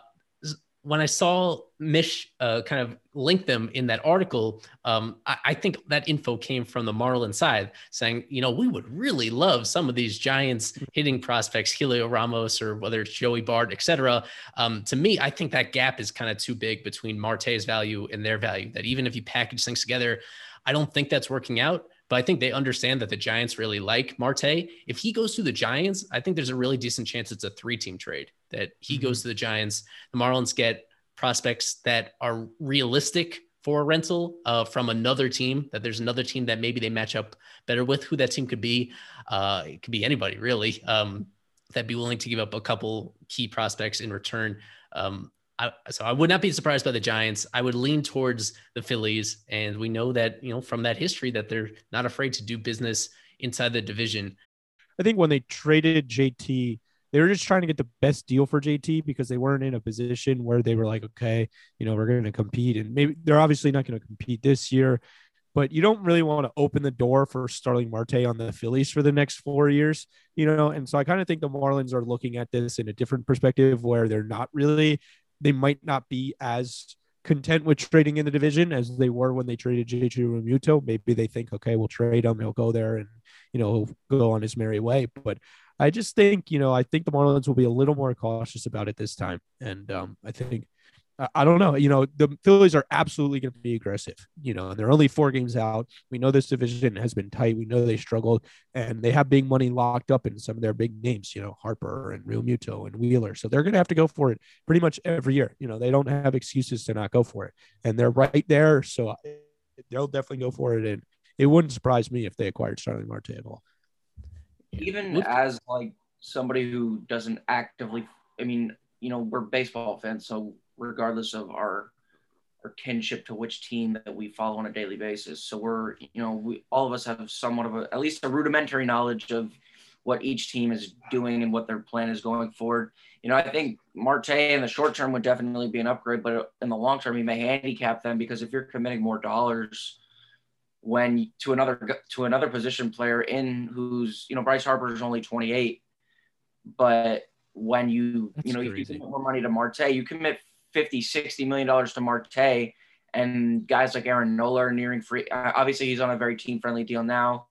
when I saw Mish uh, kind of link them in that article, um, I, I, think that info came from the Marlin side saying, you know, we would really love some of these Giants hitting prospects, Heliot Ramos or whether it's Joey Bart, et cetera. Um, to me, I think that gap is kind of too big between Marte's value and their value. That even if you package things together, I don't think that's working out. But I think they understand that the Giants really like Marte. If he goes to the Giants, I think there's a really decent chance it's a three team trade that he mm-hmm. goes to the Giants. The Marlins get prospects that are realistic for a rental uh, from another team, that there's another team that maybe they match up better with. Who that team could be, uh, it could be anybody really, um, that'd be willing to give up a couple key prospects in return. Um, I, so I would not be surprised by the Giants. I would lean towards the Phillies, and we know that you know from that history that they're not afraid to do business inside the division. I think when they traded JT, they were just trying to get the best deal for JT because they weren't in a position where they were like, okay, you know, we're going to compete, and maybe they're obviously not going to compete this year. But you don't really want to open the door for Starling Marte on the Phillies for the next four years, you know. And so I kind of think the Marlins are looking at this in a different perspective where they're not really they might not be as content with trading in the division as they were when they traded JJ Realmuto. Maybe they think, okay, we'll trade him. He'll go there and, you know, go on his merry way. But I just think, you know, I think the Marlins will be a little more cautious about it this time. And um, I think I don't know. You know, the Phillies are absolutely going to be aggressive. You know, and they're only four games out. We know this division has been tight. We know they struggled, and they have big money locked up in some of their big names. You know, Harper and Realmuto and Wheeler. So they're going to have to go for it pretty much every year. You know, they don't have excuses to not go for it, and they're right there. So they'll definitely go for it. And it wouldn't surprise me if they acquired Starling Marte at all. Even as like somebody who doesn't actively, I mean, you know, we're baseball fans, so regardless of our our kinship to which team that we follow on a daily basis. So we're, you know, we all of us have somewhat of a at least a rudimentary knowledge of what each team is doing and what their plan is going forward. You know, I think Marte in the short term would definitely be an upgrade, but in the long term, he may handicap them because if you're committing more dollars when to another to another position player in who's you know Bryce Harper is only 28, but when you That's you know crazy. you commit more money to Marte, you commit 50, 60 million dollars to Marte and guys like Aaron Nola are nearing free. Uh, obviously, he's on a very team friendly deal now,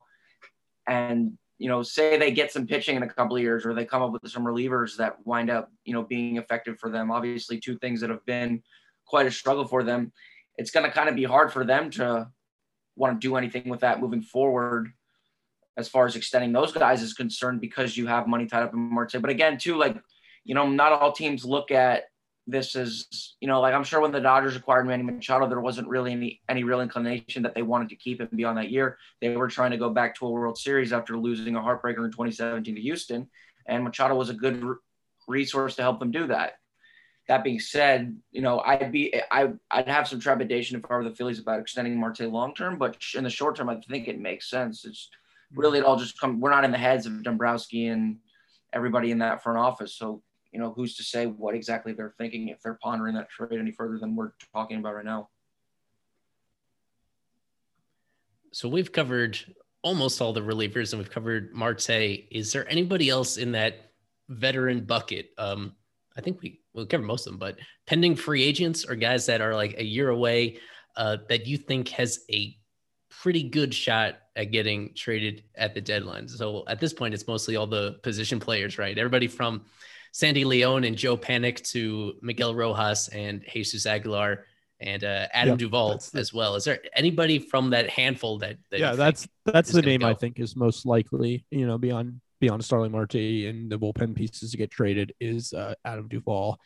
and you know, say they get some pitching in a couple of years, or they come up with some relievers that wind up, you know, being effective for them. Obviously, two things that have been quite a struggle for them. It's going to kind of be hard for them to want to do anything with that moving forward as far as extending those guys is concerned because you have money tied up in Marte. But again, too, like, you know, not all teams look at this is, you know, like I'm sure when the Dodgers acquired Manny Machado, there wasn't really any any real inclination that they wanted to keep him beyond that year. They were trying to go back to a World Series after losing a heartbreaker in 2017 to Houston, and Machado was a good resource to help them do that. That being said, you know, I'd be I I'd have some trepidation if I were the Phillies about extending Marte long term, but in the short term, I think it makes sense. It's really it all just come. We're not in the heads of Dombrowski and everybody in that front office, so you know, who's to say what exactly they're thinking if they're pondering that trade any further than we're talking about right now. So we've covered almost all the relievers and we've covered Marte. Is there anybody else in that veteran bucket? Um, I think we we'll cover most of them, but pending free agents or guys that are like a year away uh, that you think has a pretty good shot at getting traded at the deadline. So at this point, it's mostly all the position players, right? Everybody from Sandy Leon and Joe Panik to Miguel Rojas and Jesus Aguilar and uh, Adam yep, Duvall the, as well. Is there anybody from that handful that, that yeah, that's that's the name go? I think is most likely. You know, beyond beyond Starling Marte and the bullpen pieces to get traded is uh, Adam Duvall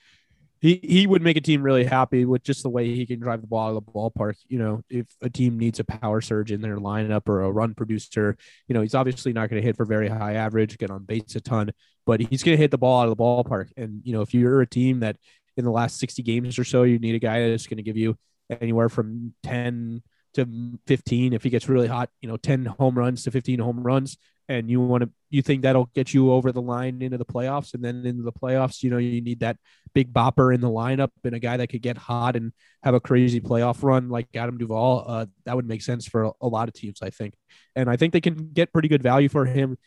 he he would make a team really happy with just the way he can drive the ball out of the ballpark. You know, if a team needs a power surge in their lineup or a run producer, you know, he's obviously not going to hit for very high average, get on base a ton, but he's going to hit the ball out of the ballpark. And you know, if you're a team that in the last 60 games or so, you need a guy that's going to give you anywhere from 10 to 15 if he gets really hot, you know, 10 home runs to 15 home runs and you want to you think that'll get you over the line into the playoffs and then into the playoffs you know you need that big bopper in the lineup and a guy that could get hot and have a crazy playoff run like Adam Duvall uh, that would make sense for a, a, lot of teams I think and I think they can get pretty good value for him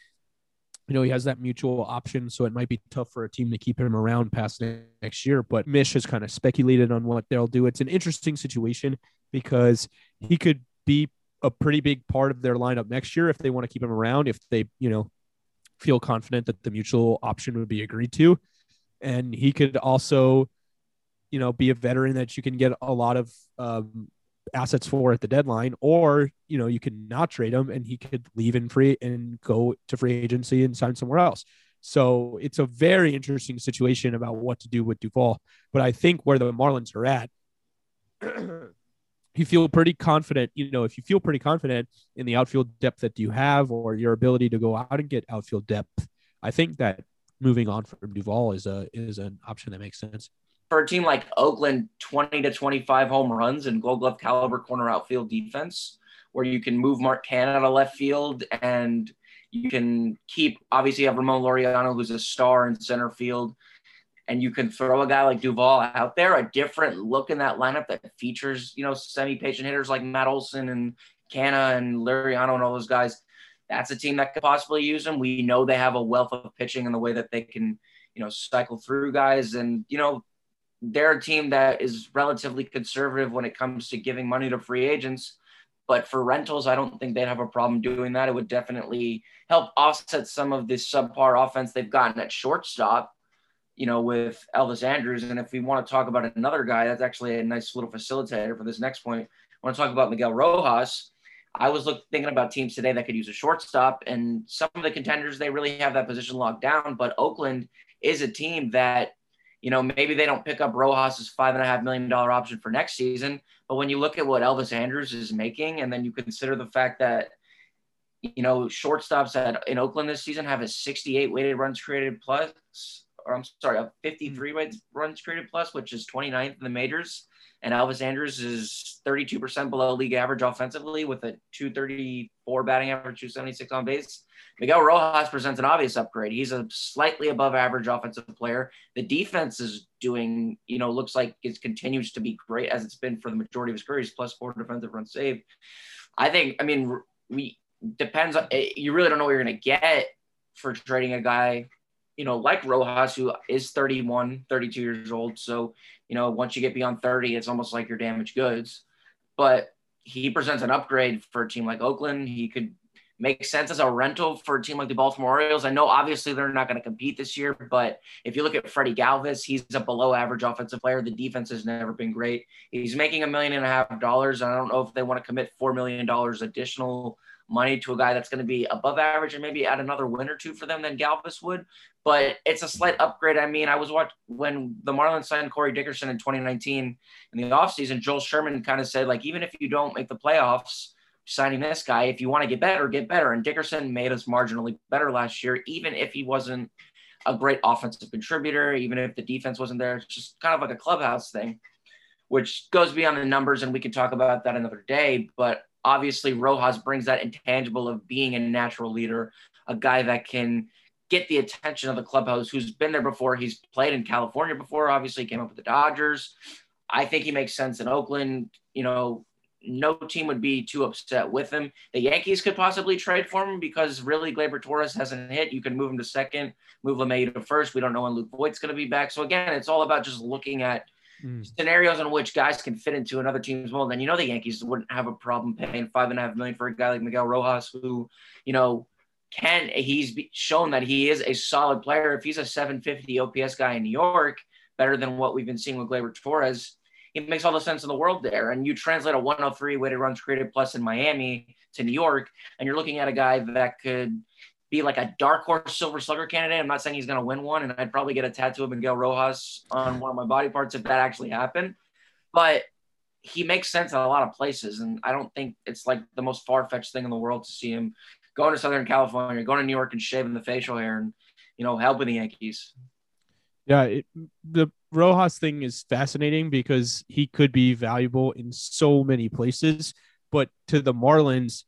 you know he has that mutual option so it might be tough for a team to keep him around past next year but Mish has kind of speculated on what they'll do it's an interesting situation because he could be a pretty big part of their lineup next year if they want to keep him around, if they, you know, feel confident that the mutual option would be agreed to. And he could also, you know, be a veteran that you can get a lot of um, assets for at the deadline, or, you know, you could not trade him and he could leave in free and go to free agency and sign somewhere else. So it's a very interesting situation about what to do with Duvall. But I think where the Marlins are at, (clears throat) you feel pretty confident, you know, if you feel pretty confident in the outfield depth that you have or your ability to go out and get outfield depth, I think that moving on from Duvall is a is an option that makes sense. For a team like Oakland, 20 to 25 home runs and gold glove caliber corner outfield defense, where you can move Mark Canha out of left field and you can keep obviously you have Ramon Laureano, who's a star in center field and you can throw a guy like Duvall out there, a different look in that lineup that features, you know, semi-patient hitters like Matt Olson and Canha and Laureano and all those guys. That's a team that could possibly use them. We know they have a wealth of pitching in the way that they can, you know, cycle through guys. And, you know, they're a team that is relatively conservative when it comes to giving money to free agents. But for rentals, I don't think they'd have a problem doing that. It would definitely help offset some of this subpar offense they've gotten at shortstop you know, with Elvis Andrus. And if we want to talk about another guy, that's actually a nice little facilitator for this next point. I want to talk about Miguel Rojas. I was look, thinking about teams today that could use a shortstop, and some of the contenders they really have that position locked down. But Oakland is a team that, you know, maybe they don't pick up Rojas's five and a half million dollar option for next season. But when you look at what Elvis Andrus is making, and then you consider the fact that, you know, shortstops at in Oakland this season have a 68 weighted runs created plus or I'm sorry, a 53 weighted runs created plus, which is 29th in the majors. And Elvis Andrus is 32% below league average offensively with a 234 batting average, 276 on base. Miguel Rojas presents an obvious upgrade. He's a slightly above average offensive player. The defense is doing, you know, looks like it continues to be great as it's been for the majority of his career. He's plus four defensive runs saved. I think, I mean, we depends on, eh, you really don't know what you're going to get for trading a guy you know, like Rojas, who is 31, 32 years old. So, you know, once you get beyond 30, it's almost like you're damaged goods. but he presents an upgrade for a team like Oakland. He could make sense as a rental for a team like the Baltimore Orioles. I know obviously they're not going to compete this year, but if you look at Freddie Galvis, he's a below average offensive player. The defense has never been great. He's making a million and a half dollars. I don't know if they want to commit $4 million additional money to a guy that's going to be above average and maybe add another win or two for them than Galvis would. But it's a slight upgrade. I mean, I was watching when the Marlins signed Corey Dickerson in 2019 in the offseason, Joel Sherman kind of said, like, even if you don't make the playoffs, signing this guy, if you want to get better, get better. And Dickerson made us marginally better last year, even if he wasn't a great offensive contributor, even if the defense wasn't there. It's just kind of like a clubhouse thing, which goes beyond the numbers. And we could talk about that another day. But obviously Rojas brings that intangible of being a natural leader, a guy that can get the attention of the clubhouse who's been there before. He's played in California before, obviously came up with the Dodgers. I think he makes sense in Oakland. You know, no team would be too upset with him. The Yankees could possibly trade for him because really Gleyber Torres hasn't hit. You can move him to second, move LeMahieu to first. We don't know when Luke Voit's going to be back. So again, it's all about just looking at mm. scenarios in which guys can fit into another team's mold. And you know the Yankees wouldn't have a problem paying five and a half million for a guy like Miguel Rojas, who you know can he's shown that he is a solid player. If he's a 750 OPS guy in New York, better than what we've been seeing with Gleyber Torres, it makes all the sense in the world there. And you translate a 103 weighted runs created plus in Miami to New York, and you're looking at a guy that could be like a dark horse silver slugger candidate. I'm not saying he's going to win one, and I'd probably get a tattoo of Miguel Rojas on one of my body parts if that actually happened. But he makes sense in a lot of places, and I don't think it's like the most far fetched thing in the world to see him going to Southern California, going to New York, and shaving the facial hair, and you know helping the Yankees. Yeah, it, the Rojas thing is fascinating because he could be valuable in so many places, but to the Marlins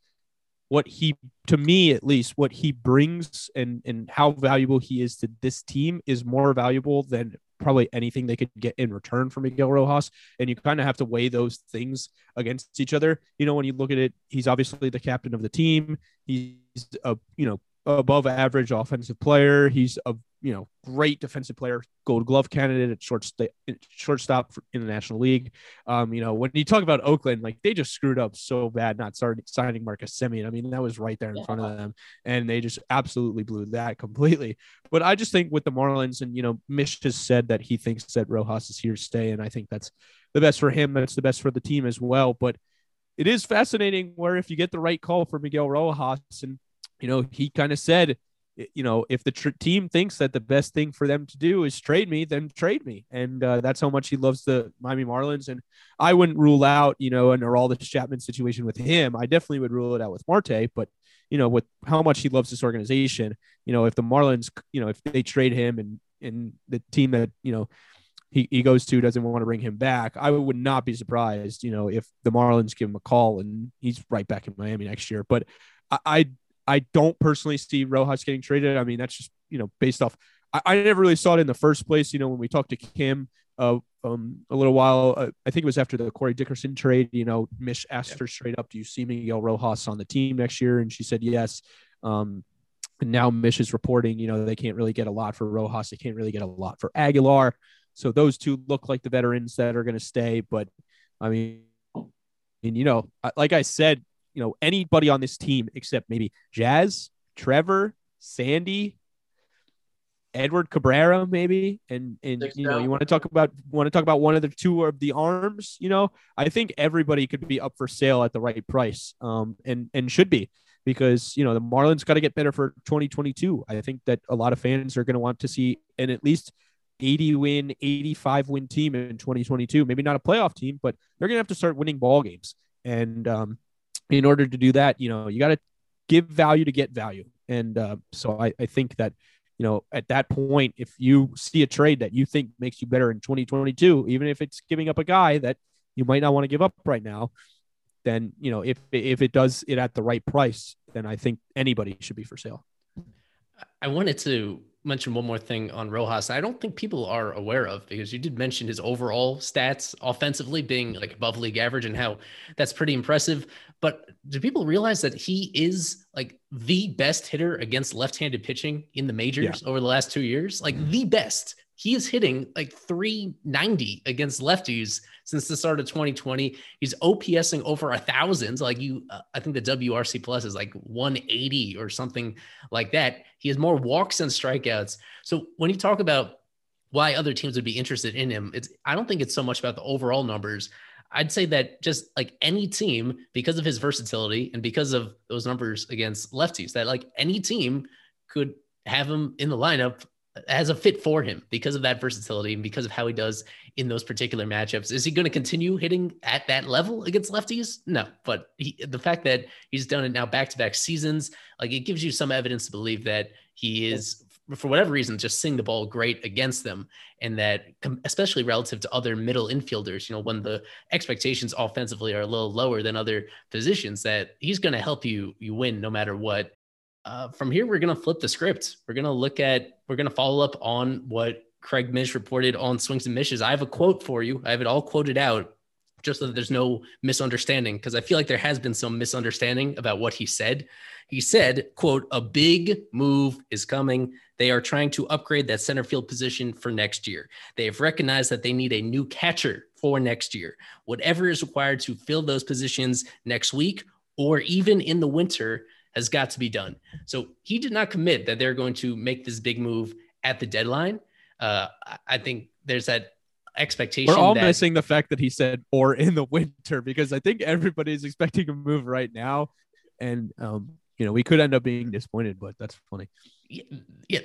what he to me at least what he brings and and how valuable he is to this team is more valuable than probably anything they could get in return for Miguel Rojas and you kind of have to weigh those things against each other. You know when you look at it he's obviously the captain of the team. He's a you know above average offensive player he's a you know, great defensive player, Gold Glove candidate at short st- shortstop in the National League. Um, you know, when you talk about Oakland, like they just screwed up so bad not starting signing Marcus Semien. I mean, that was right there in yeah. front of them, and they just absolutely blew that completely. But I just think with the Marlins, and you know, Mish has said that he thinks that Rojas is here to stay, and I think that's the best for him. That's the best for the team as well. But it is fascinating where if you get the right call for Miguel Rojas, and you know, he kind of said you know, if the tr- team thinks that the best thing for them to do is trade me, then trade me. And uh, that's how much he loves the Miami Marlins. And I wouldn't rule out, you know, an Aroldis Chapman situation with him. I definitely would rule it out with Marte. But, you know, with how much he loves this organization, you know, if the Marlins, you know, if they trade him and, and the team that, you know, he, he goes to doesn't want to bring him back, I would not be surprised, you know, if the Marlins give him a call and he's right back in Miami next year. But I, I I don't personally see Rojas getting traded. I mean, that's just you know based off. I, I never really saw it in the first place. You know, when we talked to Kim uh, um, a little while, uh, I think it was after the Corey Dickerson trade. You know, Mish asked yeah. her straight up, "Do you see Miguel Rojas on the team next year?" And she said yes. Um, and now Mish is reporting, you know, they can't really get a lot for Rojas. They can't really get a lot for Aguilar. So those two look like the veterans that are going to stay. But I mean, and you know, like I said, you know anybody on this team except maybe Jazz, Trevor, Sandy, Edward Cabrera, maybe, and and you know you want to talk about want to talk about one of the two of the arms. You know, I think everybody could be up for sale at the right price, um, and and should be because you know the Marlins got to get better for 2022. I think that a lot of fans are going to want to see an at least 80 win, 85 win team in 2022. Maybe not a playoff team, but they're going to have to start winning ball games. And um, in order to do that, you know, you got to give value to get value. And uh, so I, I think that, you know, at that point, if you see a trade that you think makes you better in 2022, even if it's giving up a guy that you might not want to give up right now, then, you know, if, if it does it at the right price, then I think anybody should be for sale. I wanted to mention one more thing on Rojas. I don't think people are aware of because you did mention his overall stats offensively being like above league average and how that's pretty impressive. But do people realize that he is like the best hitter against left-handed pitching in the majors yeah. over the last two years? Like mm-hmm. the best. he is hitting like 390 against lefties since the start of 2020. He's OPSing over a thousand. Like you, uh, I think the WRC plus is like 180 or something like that. He has more walks and strikeouts. So when you talk about why other teams would be interested in him, it's I don't think it's so much about the overall numbers. I'd say that just like any team, because of his versatility and because of those numbers against lefties, that like any team could have him in the lineup as a fit for him because of that versatility and because of how he does in those particular matchups. Is he going to continue hitting at that level against lefties? No, but he, the fact that he's done it now back to back seasons, like it gives you some evidence to believe that he is, for whatever reason, just seeing the ball great against them. And that, especially relative to other middle infielders, you know, when the expectations offensively are a little lower than other positions, that he's going to help you you win no matter what uh, from here, we're going to flip the script. We're going to look at, we're going to follow up on what Craig Mish reported on Swings and Mishes. I have a quote for you. I have it all quoted out just so that there's no misunderstanding because I feel like there has been some misunderstanding about what he said. He said, quote, a big move is coming. They are trying to upgrade that center field position for next year. They have recognized that they need a new catcher for next year. Whatever is required to fill those positions next week or even in the winter, has got to be done. So he did not commit that they're going to make this big move at the deadline. Uh, I think there's that expectation. We're all that, missing the fact that he said or in the (laughs) winter because I think everybody's expecting a move right now, and um, you know we could end up being disappointed, but that's funny. Yeah, yeah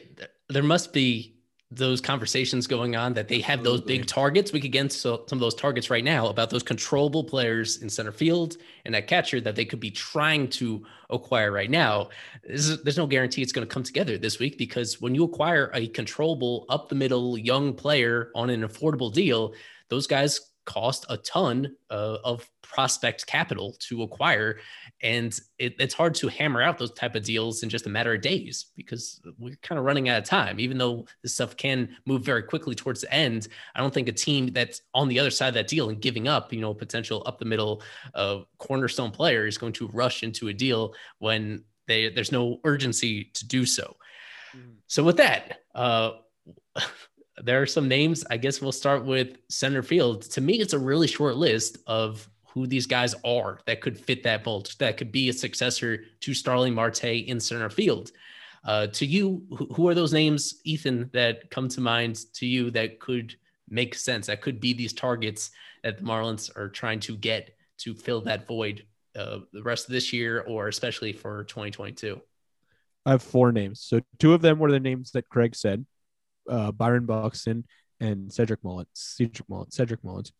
there must be those conversations going on that they have those big targets. We could get some of those targets right now about those controllable players in center field and that catcher that they could be trying to acquire right now. There's, there's no guarantee it's going to come together this week because when you acquire a controllable up the middle young player on an affordable deal, those guys cost a ton uh, of prospect capital to acquire. And it, it's hard to hammer out those type of deals in just a matter of days because we're kind of running out of time. Even though this stuff can move very quickly towards the end i don't think a team that's on the other side of that deal and giving up you know potential up the middle uh, cornerstone player is going to rush into a deal when they, there's no urgency to do so. Mm-hmm. so with that uh, there are some names. I guess we'll start with center field. To me, it's a really short list of who these guys are that could fit that mold, that could be a successor to Starling Marte in center field. Uh, to you, who are those names, Ethan, that come to mind to you that could make sense, that could be these targets that the Marlins are trying to get to fill that void uh, the rest of this year or especially for 2022? I have four names. So two of them were the names that Craig said uh, Byron Buxton and Cedric Mullins. Cedric Mullins. Cedric Mullins.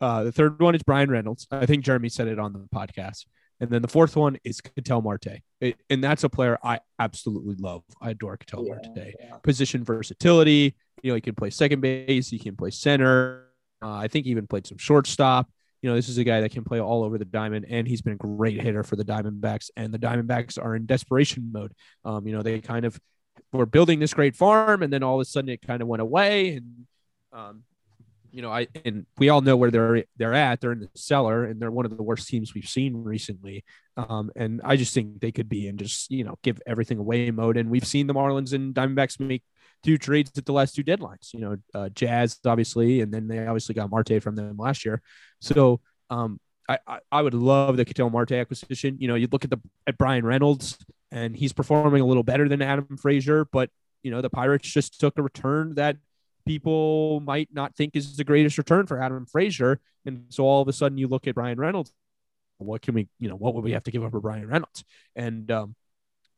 Uh, the third one is Bryan Reynolds. I think Jeremy said it on the podcast. And then the fourth one is Ketel Marte. It, and that's a player I absolutely love. I adore Ketel yeah, Marte. Yeah. Position versatility. You know, he can play second base, he can play center. Uh, I think he even played some shortstop. You know, this is a guy that can play all over the diamond, and he's been a great hitter for the Diamondbacks. And the Diamondbacks are in desperation mode. Um, you know, they kind of we're building this great farm, and then all of a sudden it kind of went away. And um, you know, I and we all know where they're they're at. They're in the cellar, and they're one of the worst teams we've seen recently. Um, and I just think they could be in just you know give everything away mode. And we've seen the Marlins and Diamondbacks make two trades at the last two deadlines. You know, uh, Jazz obviously, and then they obviously got Marte from them last year. So um, I, I, I would love the Ketel Marte acquisition. You know, you look at the at Bryan Reynolds and he's performing a little better than Adam Frazier, but you know, the Pirates just took a return that people might not think is the greatest return for Adam Frazier. And so all of a sudden you look at Bryan Reynolds, what can we, you know, what would we have to give up for Bryan Reynolds? And um,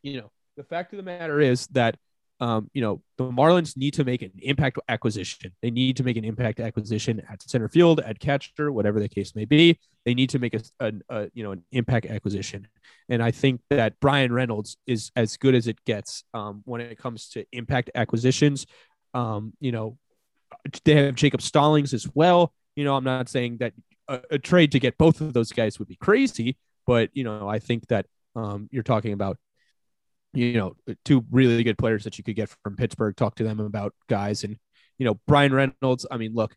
you know, the fact of the matter is that um, you know, the Marlins need to make an impact acquisition. They need to make an impact acquisition at center field, at catcher, whatever the case may be. They need to make a, a, a, you know an impact acquisition, and I think that Bryan Reynolds is as good as it gets um, when it comes to impact acquisitions. Um, you know, they have Jacob Stallings as well. You know, I'm not saying that a, a trade to get both of those guys would be crazy, but you know, I think that um, you're talking about you know, two really good players that you could get from Pittsburgh. Talk to them about guys and, you know, Bryan Reynolds. I mean, look,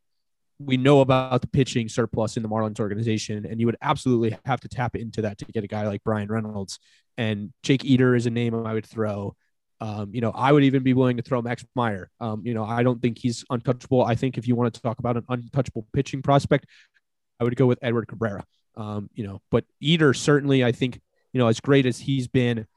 we know about the pitching surplus in the Marlins organization, and you would absolutely have to tap into that to get a guy like Bryan Reynolds. And Jake Eder is a name I would throw. Um, you know, I would even be willing to throw Max Meyer. Um, you know, I don't think he's untouchable. I think if you want to talk about an untouchable pitching prospect, I would go with Edward Cabrera. Um, you know, but Eder certainly, I think, you know, as great as he's been,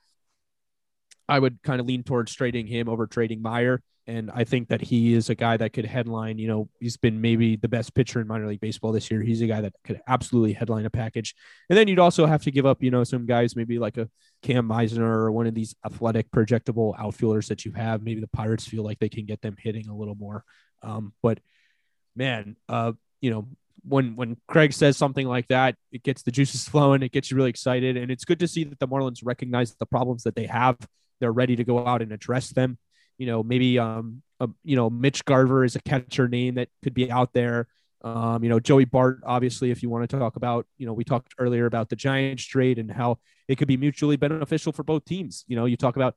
I would kind of lean towards trading him over trading Meyer. And I think that he is a guy that could headline, you know, he's been maybe the best pitcher in minor league baseball this year. He's a guy that could absolutely headline a package. And then you'd also have to give up, you know, some guys, maybe like a Cam Misner or one of these athletic, projectable outfielders that you have. Maybe the Pirates feel like they can get them hitting a little more. Um, but man, uh, you know, when when Craig says something like that, it gets the juices (laughs) flowing. It gets you really excited, and it's good to see that the Marlins recognize the problems that they have. They're ready to go out and address them. You know, maybe um, a, you know, Mitch Garver is a catcher name that could be out there. Um, you know, Joey Bart, obviously, if you want to talk about, you know, we talked earlier about the Giants trade and how it could be mutually beneficial for both teams. You know, you talk about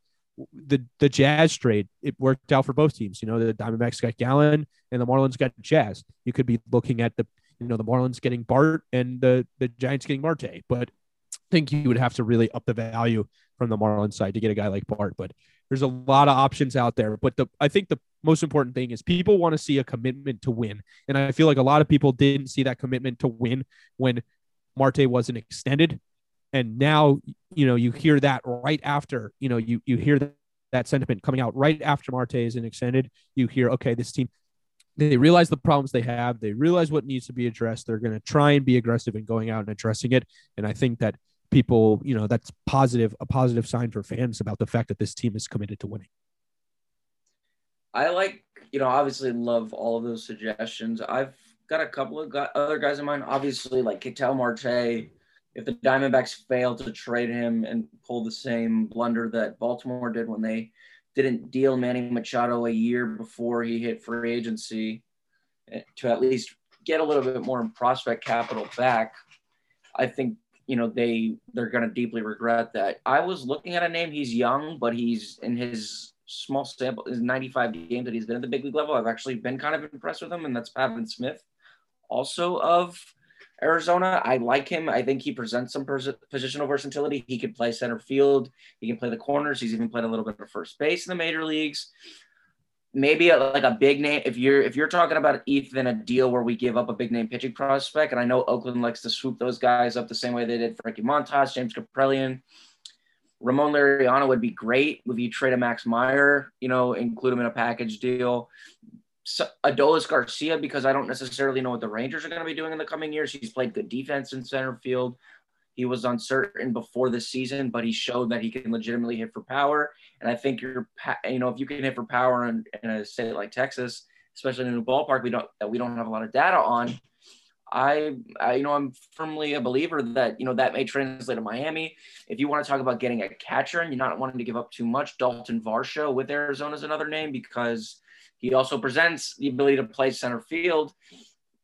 the the Jazz trade, it worked out for both teams. You know, the Diamondbacks got Gallen and the Marlins got Jazz. You could be looking at the you know the Marlins getting Bart and the the Giants getting Marte, but I think you would have to really up the value from the Marlins side to get a guy like Bart. But there's a lot of options out there. But the I think the most important thing is people want to see a commitment to win, and I feel like a lot of people didn't see that commitment to win when Marte wasn't extended, and now you know you hear that right after you know you you hear that, that sentiment coming out right after Marte is extended. You hear okay, this team they realize the problems they have. They realize what needs to be addressed. They're going to try and be aggressive in going out and addressing it. And I think that people, you know, that's positive, a positive sign for fans about the fact that this team is committed to winning. I like, you know, obviously love all of those suggestions. I've got a couple of other guys in mind. Obviously, like Ketel Marte. If the Diamondbacks fail to trade him and pull the same blunder that Baltimore did when they didn't deal Manny Machado a year before he hit free agency eh, to at least get a little bit more prospect capital back. I think you know they they're going to deeply regret that. I was looking at a name. He's young, but he's in his small sample, his 95 games that he's been at the big league level. I've actually been kind of impressed with him, and that's Pavin mm-hmm. Smith, also of Arizona. I like him. I think he presents some pos- positional versatility. He can play center field. He can play the corners. He's even played a little bit of first base in the major leagues. Maybe a, like a big name. If you're if you're talking about Ethan, a deal where we give up a big name pitching prospect, and I know Oakland likes to swoop those guys up the same way they did Frankie Montas, James Kaprielian, Ramon Laureano would be great if you trade a Max Meyer, you know, include him in a package deal. Adolis Garcia because I don't necessarily know what the Rangers are going to be doing in the coming years. He's played good defense in center field. He was uncertain before the season, but he showed that he can legitimately hit for power. And I think you're, you know, if you can hit for power in, in a state like Texas, especially in a ballpark we don't that we don't have a lot of data on, I, I, you know, I'm firmly a believer that you know that may translate to Miami. If you want to talk about getting a catcher and you're not wanting to give up too much, Dalton Varsho with Arizona is another name because he also presents the ability to play center field.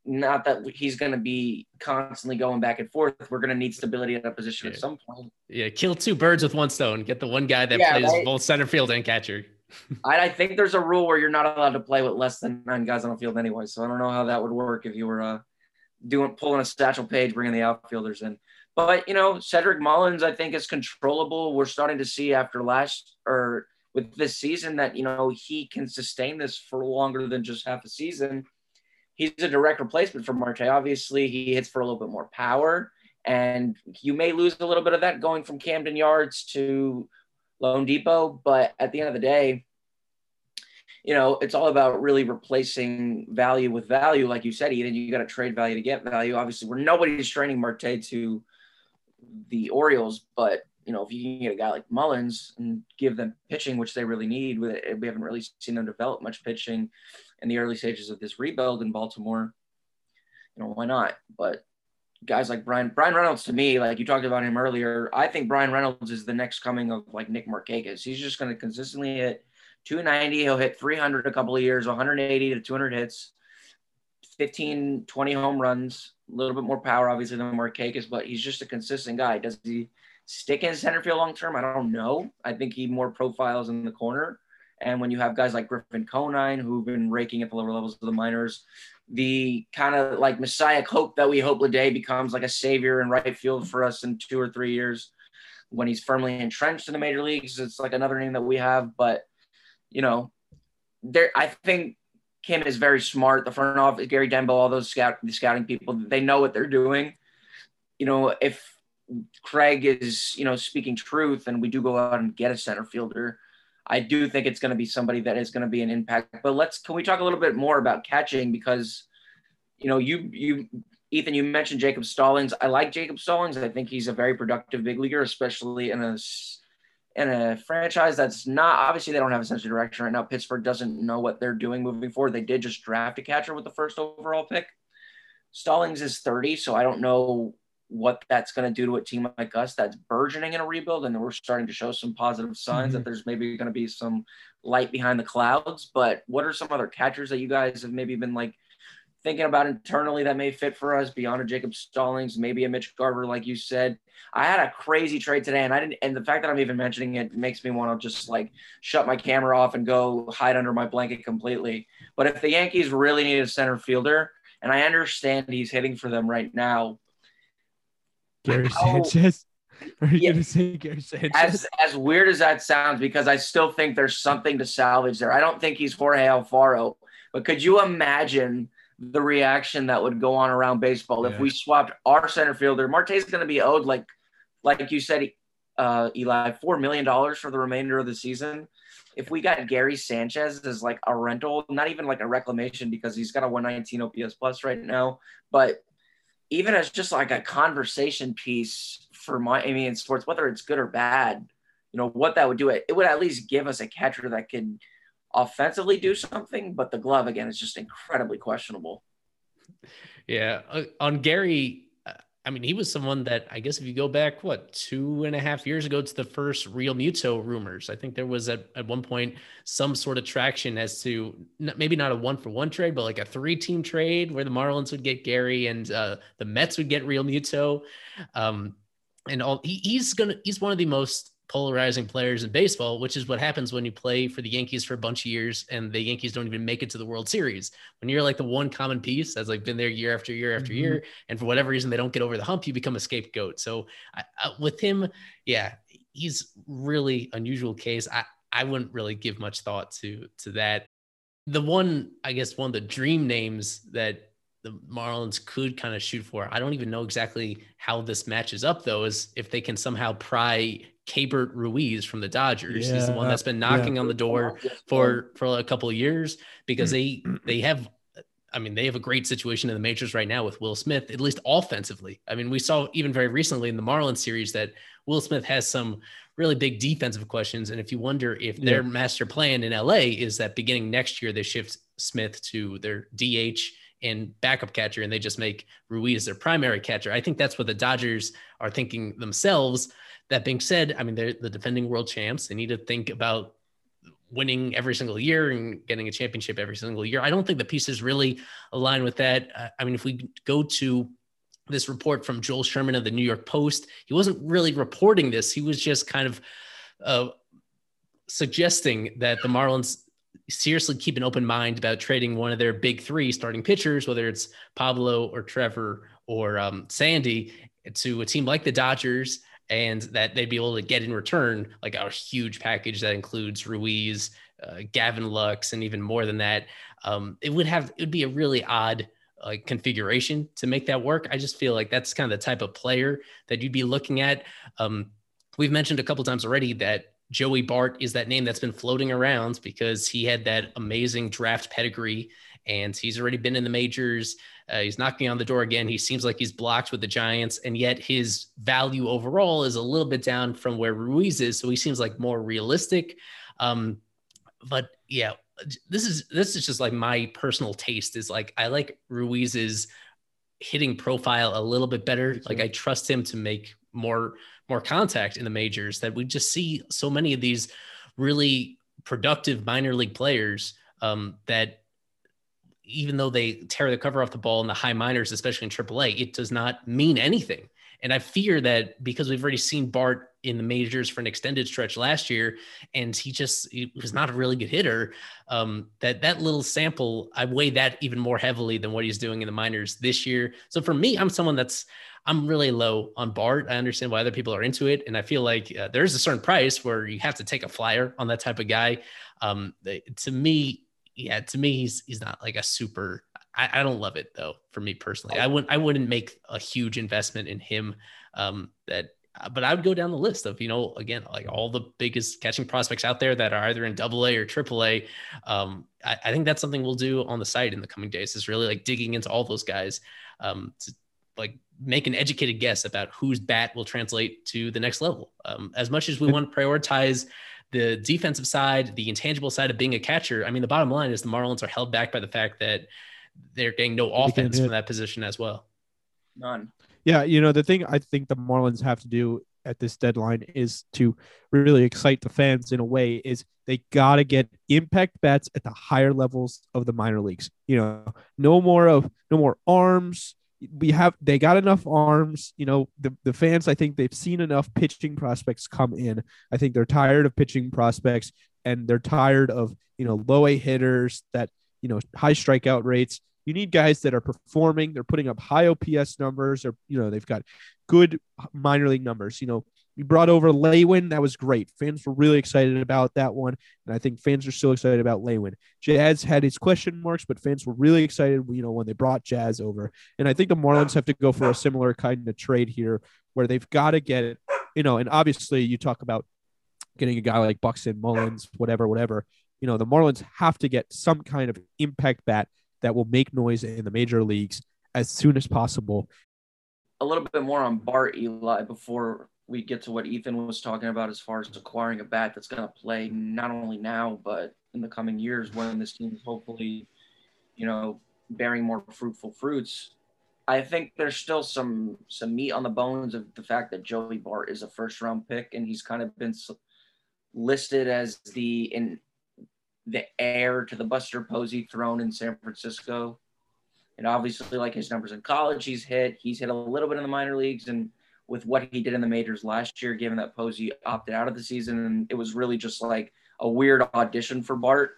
Not that he's going to be constantly going back and forth. We're going to need stability at a position yeah. at some point. Yeah, kill two birds with one stone. Get the one guy that yeah, plays right? both center field and catcher. (laughs) I, I, think there's a rule where you're not allowed to play with less than nine guys on the field anyway. So I don't know how that would work if you were uh, doing pulling a Satchel Paige, bringing the outfielders in. But you know, Cedric Mullins, I think is controllable. We're starting to see after last or with this season that you know he can sustain this for longer than just half a season. He's a direct replacement for Marte. Obviously, he hits for a little bit more power, and you may lose a little bit of that going from Camden Yards to loanDepot. But at the end of the day, you know, it's all about really replacing value with value. Like you said, Eden, you got to trade value to get value. Obviously, we're nobody's training Marte to the Orioles, but you know, if you can get a guy like Mullins and give them pitching, which they really need, we haven't really seen them develop much pitching in the early stages of this rebuild in Baltimore. You know, why not? But guys like Bryan, Bryan Reynolds, to me, like you talked about him earlier, I think Bryan Reynolds is the next coming of like Nick Markakis. He's just going to consistently hit 290. He'll hit 300 a couple of years, 180 to 200 hits, 15, 20 home runs, a little bit more power, obviously, than Markakis, but he's just a consistent guy. Does he? stick in center field long term? I don't know. I think he more profiles in the corner. And when you have guys like Griffin Conine who've been raking at the lower levels of the minors, the kind of like messiah hope that we hope Bleday becomes like a savior in right field for us in two or three years. when he's firmly entrenched in the major leagues, it's like another name that we have. But you know, there I think Kim is very smart. The front office, Gary Denbo, all those scout the scouting people, they know what they're doing. You know, if Craig is, you know, speaking truth and we do go out and get a center fielder, I do think it's going to be somebody that is going to be an impact. But let's can we talk a little bit more about catching because you know, you you Ethan, you mentioned Jacob Stallings. I like Jacob Stallings. I think he's a very productive big leaguer, especially in a in a franchise that's not obviously they don't have a sense of direction right now. Pittsburgh doesn't know what they're doing moving forward. They did just draft a catcher with the first overall pick. Stallings is 30, so I don't know what that's going to do to a team like us that's burgeoning in a rebuild and we're starting to show some positive signs mm-hmm. that there's maybe going to be some light behind the clouds but what are some other catchers that you guys have maybe been like thinking about internally that may fit for us beyond a Jacob Stallings, maybe a Mitch Garver, like you said. I had a crazy trade today, and I didn't. And the fact that I'm even mentioning it makes me want to just like shut my camera off and go hide under my blanket completely. But if the Yankees really need a center fielder, and I understand he's hitting for them right now, Gary (laughs) Sanchez. Are you yeah, going to say Gary Sanchez? As, as weird as that sounds, because I still think there's something to salvage there. I don't think he's Jorge Alfaro, but could you imagine the reaction that would go on around baseball yeah. if we swapped our center fielder. Marte is going to be owed like, like you said, uh, Eli, four million dollars for the remainder of the season. If we got Gary Sanchez as like a rental, not even like a reclamation because he's got a 119 OPS plus right now, but even as just like a conversation piece for my, Miami in sports, whether it's good or bad, you know what that would do. It it would at least give us a catcher that could offensively do something, but the glove again is just incredibly questionable. Yeah, uh, on Gary, I mean, he was someone that I guess if you go back, what two and a half years ago to the first Realmuto rumors, I think there was at, at one point some sort of traction as to maybe not a one for one trade, but like a three team trade where the Marlins would get Gary and uh, the Mets would get Realmuto. Um, and all he, he's gonna he's one of the most polarizing players in baseball, which is what happens when you play for the Yankees for a bunch of years and the Yankees don't even make it to the World Series. When you're like the one common piece that's like been there year after year after mm-hmm. year, and for whatever reason they don't get over the hump, you become a scapegoat. So I, I, with him, yeah, he's really unusual case. I I wouldn't really give much thought to to that. The one, I guess, one of the dream names that the Marlins could kind of shoot for. I don't even know exactly how this matches up though, is if they can somehow pry Keibert Ruiz from the Dodgers. Yeah, He's the one that's been knocking yeah. on the door for for a couple of years because they they have I mean, they have a great situation in the majors right now with Will Smith, at least offensively. I mean, we saw even very recently in the Marlins series that Will Smith has some really big defensive questions. And if you wonder if their yeah. master plan in LA is that beginning next year, they shift Smith to their DH and backup catcher and they just make Ruiz their primary catcher, I think that's what the Dodgers are thinking themselves. That being said, I mean, they're the defending world champs. They need to think about winning every single year and getting a championship every single year. I don't think the pieces really align with that. Uh, I mean, if we go to this report from Joel Sherman of the New York Post, he wasn't really reporting this. He was just kind of uh, suggesting that the Marlins seriously keep an open mind about trading one of their big three starting pitchers, whether it's Pablo or Trevor or um, Sandy, to a team like the Dodgers and that they'd be able to get in return like a huge package that includes Ruiz, uh, Gavin Lux, and even more than that. Um, it would have it would be a really odd uh, configuration to make that work. I just feel like that's kind of the type of player that you'd be looking at. Um, we've mentioned a couple times already that Joey Bart is that name that's been floating around because he had that amazing draft pedigree and he's already been in the majors. Uh, he's knocking on the door again. He seems like he's blocked with the Giants, and yet his value overall is a little bit down from where Ruiz is. So he seems like more realistic. Um, but yeah, this is this is just like my personal taste. Is like I like Ruiz's hitting profile a little bit better. Like I trust him to make more more contact in the majors. That we just see so many of these really productive minor league players um, that even though they tear the cover off the ball in the high minors, especially in AAA, it does not mean anything. And I fear that because we've already seen Bart in the majors for an extended stretch last year, and he just he was not a really good hitter. Um, that that little sample, I weigh that even more heavily than what he's doing in the minors this year. So for me, I'm someone that's I'm really low on Bart. I understand why other people are into it, and I feel like uh, there's a certain price where you have to take a flyer on that type of guy. Um, to me, yeah, to me, he's he's not like a super. I, I don't love it though. For me personally, I wouldn't I wouldn't make a huge investment in him. Um, that uh, but I would go down the list of, you know, again, like all the biggest catching prospects out there that are either in double A or triple A. Um, I, I, think that's something we'll do on the site in the coming days is really like digging into all those guys um, to like make an educated guess about whose bat will translate to the next level. Um, as much as we want to prioritize the defensive side, the intangible side of being a catcher, I mean, the bottom line is the Marlins are held back by the fact that they're getting no offense from that position as well. None. Yeah, you know, the thing I think the Marlins have to do at this deadline is to really excite the fans in a way is they got to get impact bats at the higher levels of the minor leagues. You know, no more of no more arms, we have they got enough arms you know the, the fans i think they've seen enough pitching prospects come in. I think they're tired of pitching prospects and they're tired of you know low a hitters that you know high strikeout rates. You need guys that are performing. They're putting up high ops numbers. Or you know they've got good minor league numbers. You know we brought over Lewin. That was great. Fans were really excited about that one. And I think fans are still excited about Lewin. Jazz had his question marks, but fans were really excited, you know, when they brought Jazz over. And I think the Marlins have to go for a similar kind of trade here where they've got to get you know, and obviously you talk about getting a guy like Buxton, Mullins, whatever, whatever. You know, the Marlins have to get some kind of impact bat that will make noise in the major leagues as soon as possible. A little bit more on Bart Eli before we get to what Ethan was talking about as far as acquiring a bat that's going to play not only now but in the coming years when this team is hopefully, you know, bearing more fruitful fruits. I think there's still some some meat on the bones of the fact that Joey Bart is a first round pick and he's kind of been listed as the in the heir to the Buster Posey throne in San Francisco. And obviously, like his numbers in college, he's hit. He's hit a little bit in the minor leagues, and with what he did in the majors last year, given that Posey opted out of the season. And it was really just like a weird audition for Bart,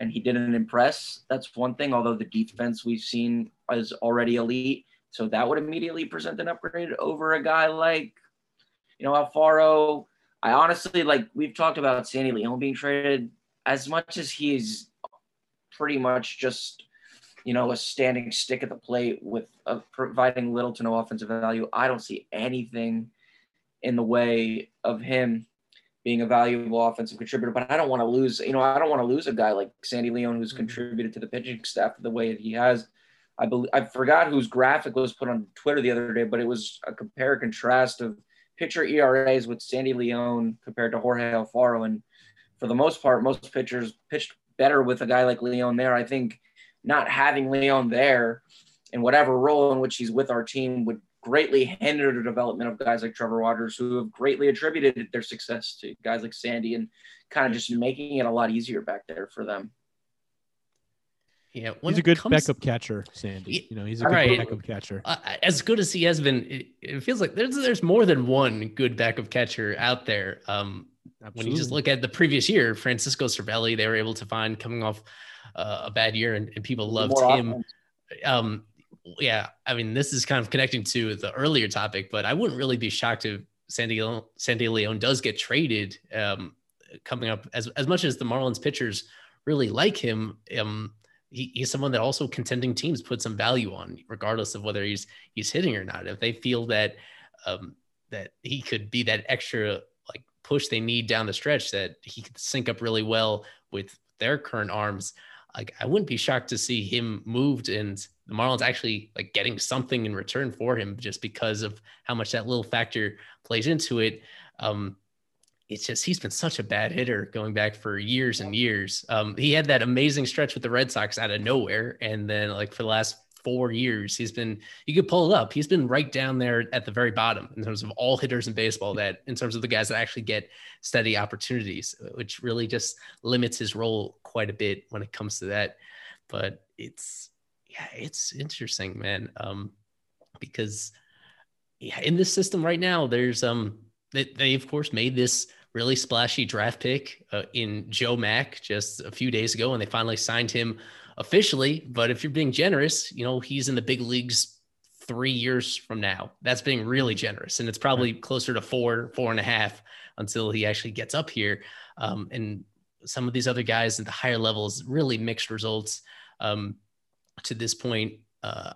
and he didn't impress. That's one thing, although the defense we've seen is already elite. So that would immediately present an upgrade over a guy like, you know, Alfaro. I honestly like we've talked about Sandy Leon being traded as much as he's pretty much just you know, a standing stick at the plate with uh, providing little to no offensive value. I don't see anything in the way of him being a valuable offensive contributor. But I don't want to lose, you know, I don't want to lose a guy like Sandy Leon who's mm-hmm. contributed to the pitching staff the way that he has. I believe I forgot whose graphic was put on Twitter the other day, but it was a compare contrast of pitcher ERAs with Sandy Leon compared to Jorge Alfaro. And for the most part, most pitchers pitched better with a guy like Leon there. I think not having Leon there in whatever role in which he's with our team would greatly hinder the development of guys like Trevor Waters, who have greatly attributed their success to guys like Sandy and kind of just making it a lot easier back there for them. Yeah, he's a good comes, backup catcher, Sandy. You know, he's a good right. backup catcher. Uh, as good as he has been, it, it, feels like there's there's more than one good backup catcher out there. Um, when you just look at the previous year, Francisco Cervelli, they were able to find coming off uh, a bad year and, and people loved him. Um, yeah, I mean, this is kind of connecting to the earlier topic, but I wouldn't really be shocked if Sandy Sandy Leon does get traded um, coming up. As as much as the Marlins pitchers really like him, um, he, he's someone that also contending teams put some value on, regardless of whether he's he's hitting or not. If they feel that um, that he could be that extra like push they need down the stretch, that he could sync up really well with their current arms like I wouldn't be shocked to see him moved and the Marlins actually like getting something in return for him just because of how much that little factor plays into it. Um, it's just he's been such a bad hitter going back for years and years. Um, he had that amazing stretch with the Red Sox out of nowhere, and then like for the last four years, he's been, you could pull it up. He's been right down there at the very bottom in terms of all hitters in baseball, that in terms of the guys that actually get steady opportunities, which really just limits his role quite a bit when it comes to that. But it's, yeah, it's interesting, man. Um, because yeah, in this system right now, there's, um, they, they of course made this really splashy draft pick uh, in Joe Mack just a few days ago, and they finally signed him officially. But if you're being generous, you know, he's in the big leagues three years from now. That's being really generous. And it's probably closer to four, four and a half until he actually gets up here. Um, and some of these other guys at the higher levels, really mixed results um, to this point. Uh,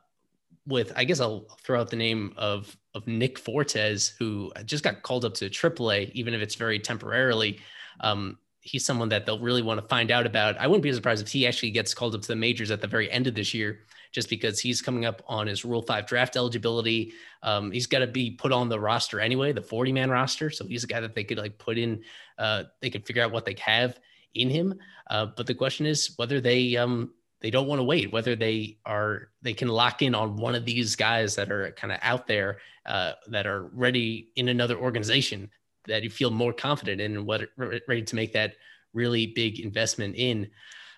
with, I guess I'll throw out the name of of Nick Fortes, who just got called up to AAA, even if it's very temporarily. Um, he's someone that they'll really want to find out about. I wouldn't be surprised if he actually gets called up to the majors at the very end of this year, just because he's coming up on his Rule 5 draft eligibility. Um, he's got to be put on the roster anyway, the 40 man roster. So he's a guy that they could like put in, uh, they could figure out what they have in him. Uh, but the question is whether they, um, they don't want to wait whether they are they can lock in on one of these guys that are kind of out there uh, that are ready in another organization that you feel more confident in and what ready to make that really big investment in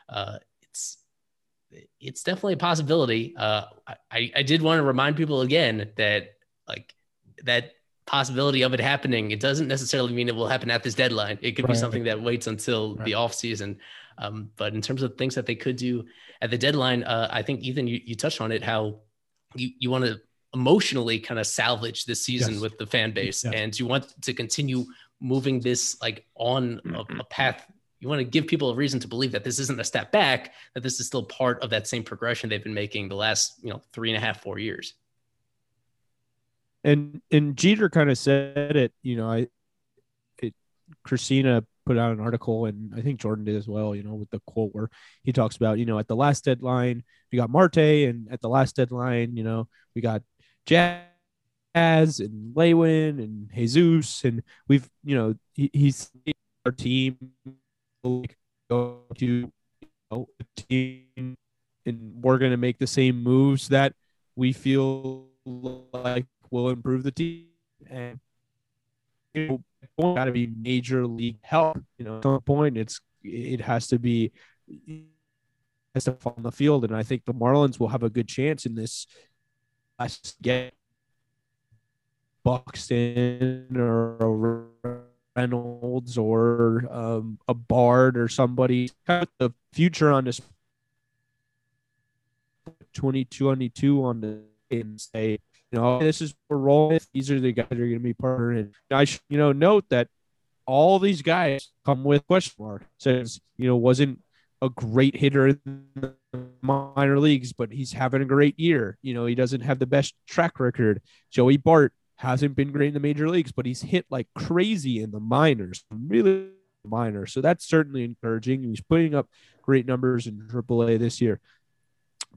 uh, it's it's definitely a possibility uh, I, I did want to remind people again that like that possibility of it happening it doesn't necessarily mean it will happen at this deadline it could right. be something that waits until right. the off season um, but in terms of things that they could do at the deadline, uh, I think Ethan, you, you touched on it, how you, you want to emotionally kind of salvage this season yes. with the fan base yes. and you want to continue moving this like on a, mm-hmm. a path you want to give people a reason to believe that this isn't a step back that this is still part of that same progression they've been making the last you know three and a half four years and and jeter kind of said it you know i it christina put out an article, and I think Jordan did as well. You know, with the quote where he talks about, you know, at the last deadline we got Marte, and at the last deadline, you know, we got Jazz and Lewin and Jesus, and we've, you know, he, he's our team go to you know, team, and we're to make the same moves that we feel like will improve the team and you know, got to be major league help. You know, at some point, it's it has to be has to fall on the field, and I think the Marlins will have a good chance in this. Get Buxton or Reynolds or um, a Bart or somebody. The future on this 22 on the and say you know, this is we're rolling. These are the guys that are going to be partnering. I, should, you know, note that all these guys come with question mark. Says, you know, wasn't a great hitter in the minor leagues, but he's having a great year. You know, he doesn't have the best track record. Joey Bart hasn't been great in the major leagues, but he's hit like crazy in the minors, really minor. So that's certainly encouraging. He's putting up great numbers in AAA this year.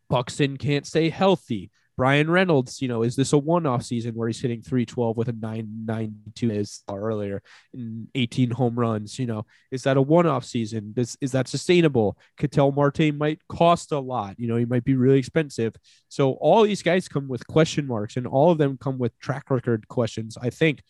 Buxton can't stay healthy. Bryan Reynolds, you know, is this a one-off season where he's hitting 312 with a 992 as earlier in 18 home runs? You know, is that a one-off season? Is, is that sustainable? Ketel Marte might cost a lot. You know, he might be really expensive. So all these guys come with question marks, and all of them come with track record questions. I think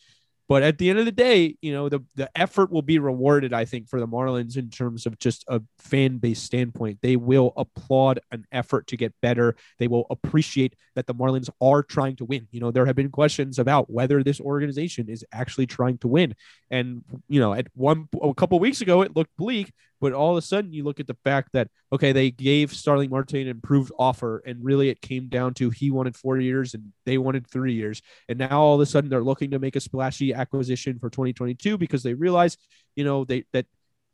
but at the end of the day, you know, the, the effort will be rewarded, I think, for the Marlins in terms of just a fan base standpoint. They will applaud an effort to get better. They will appreciate that the Marlins are trying to win. You know, there have been questions about whether this organization is actually trying to win. And, you know, at one a couple weeks ago, it looked bleak. But all of a sudden, you look at the fact that okay, they gave Starling Marte an improved offer, and really it came down to he wanted four years and they wanted three years, and now all of a sudden they're looking to make a splashy acquisition for 2022 because they realize, you know, they that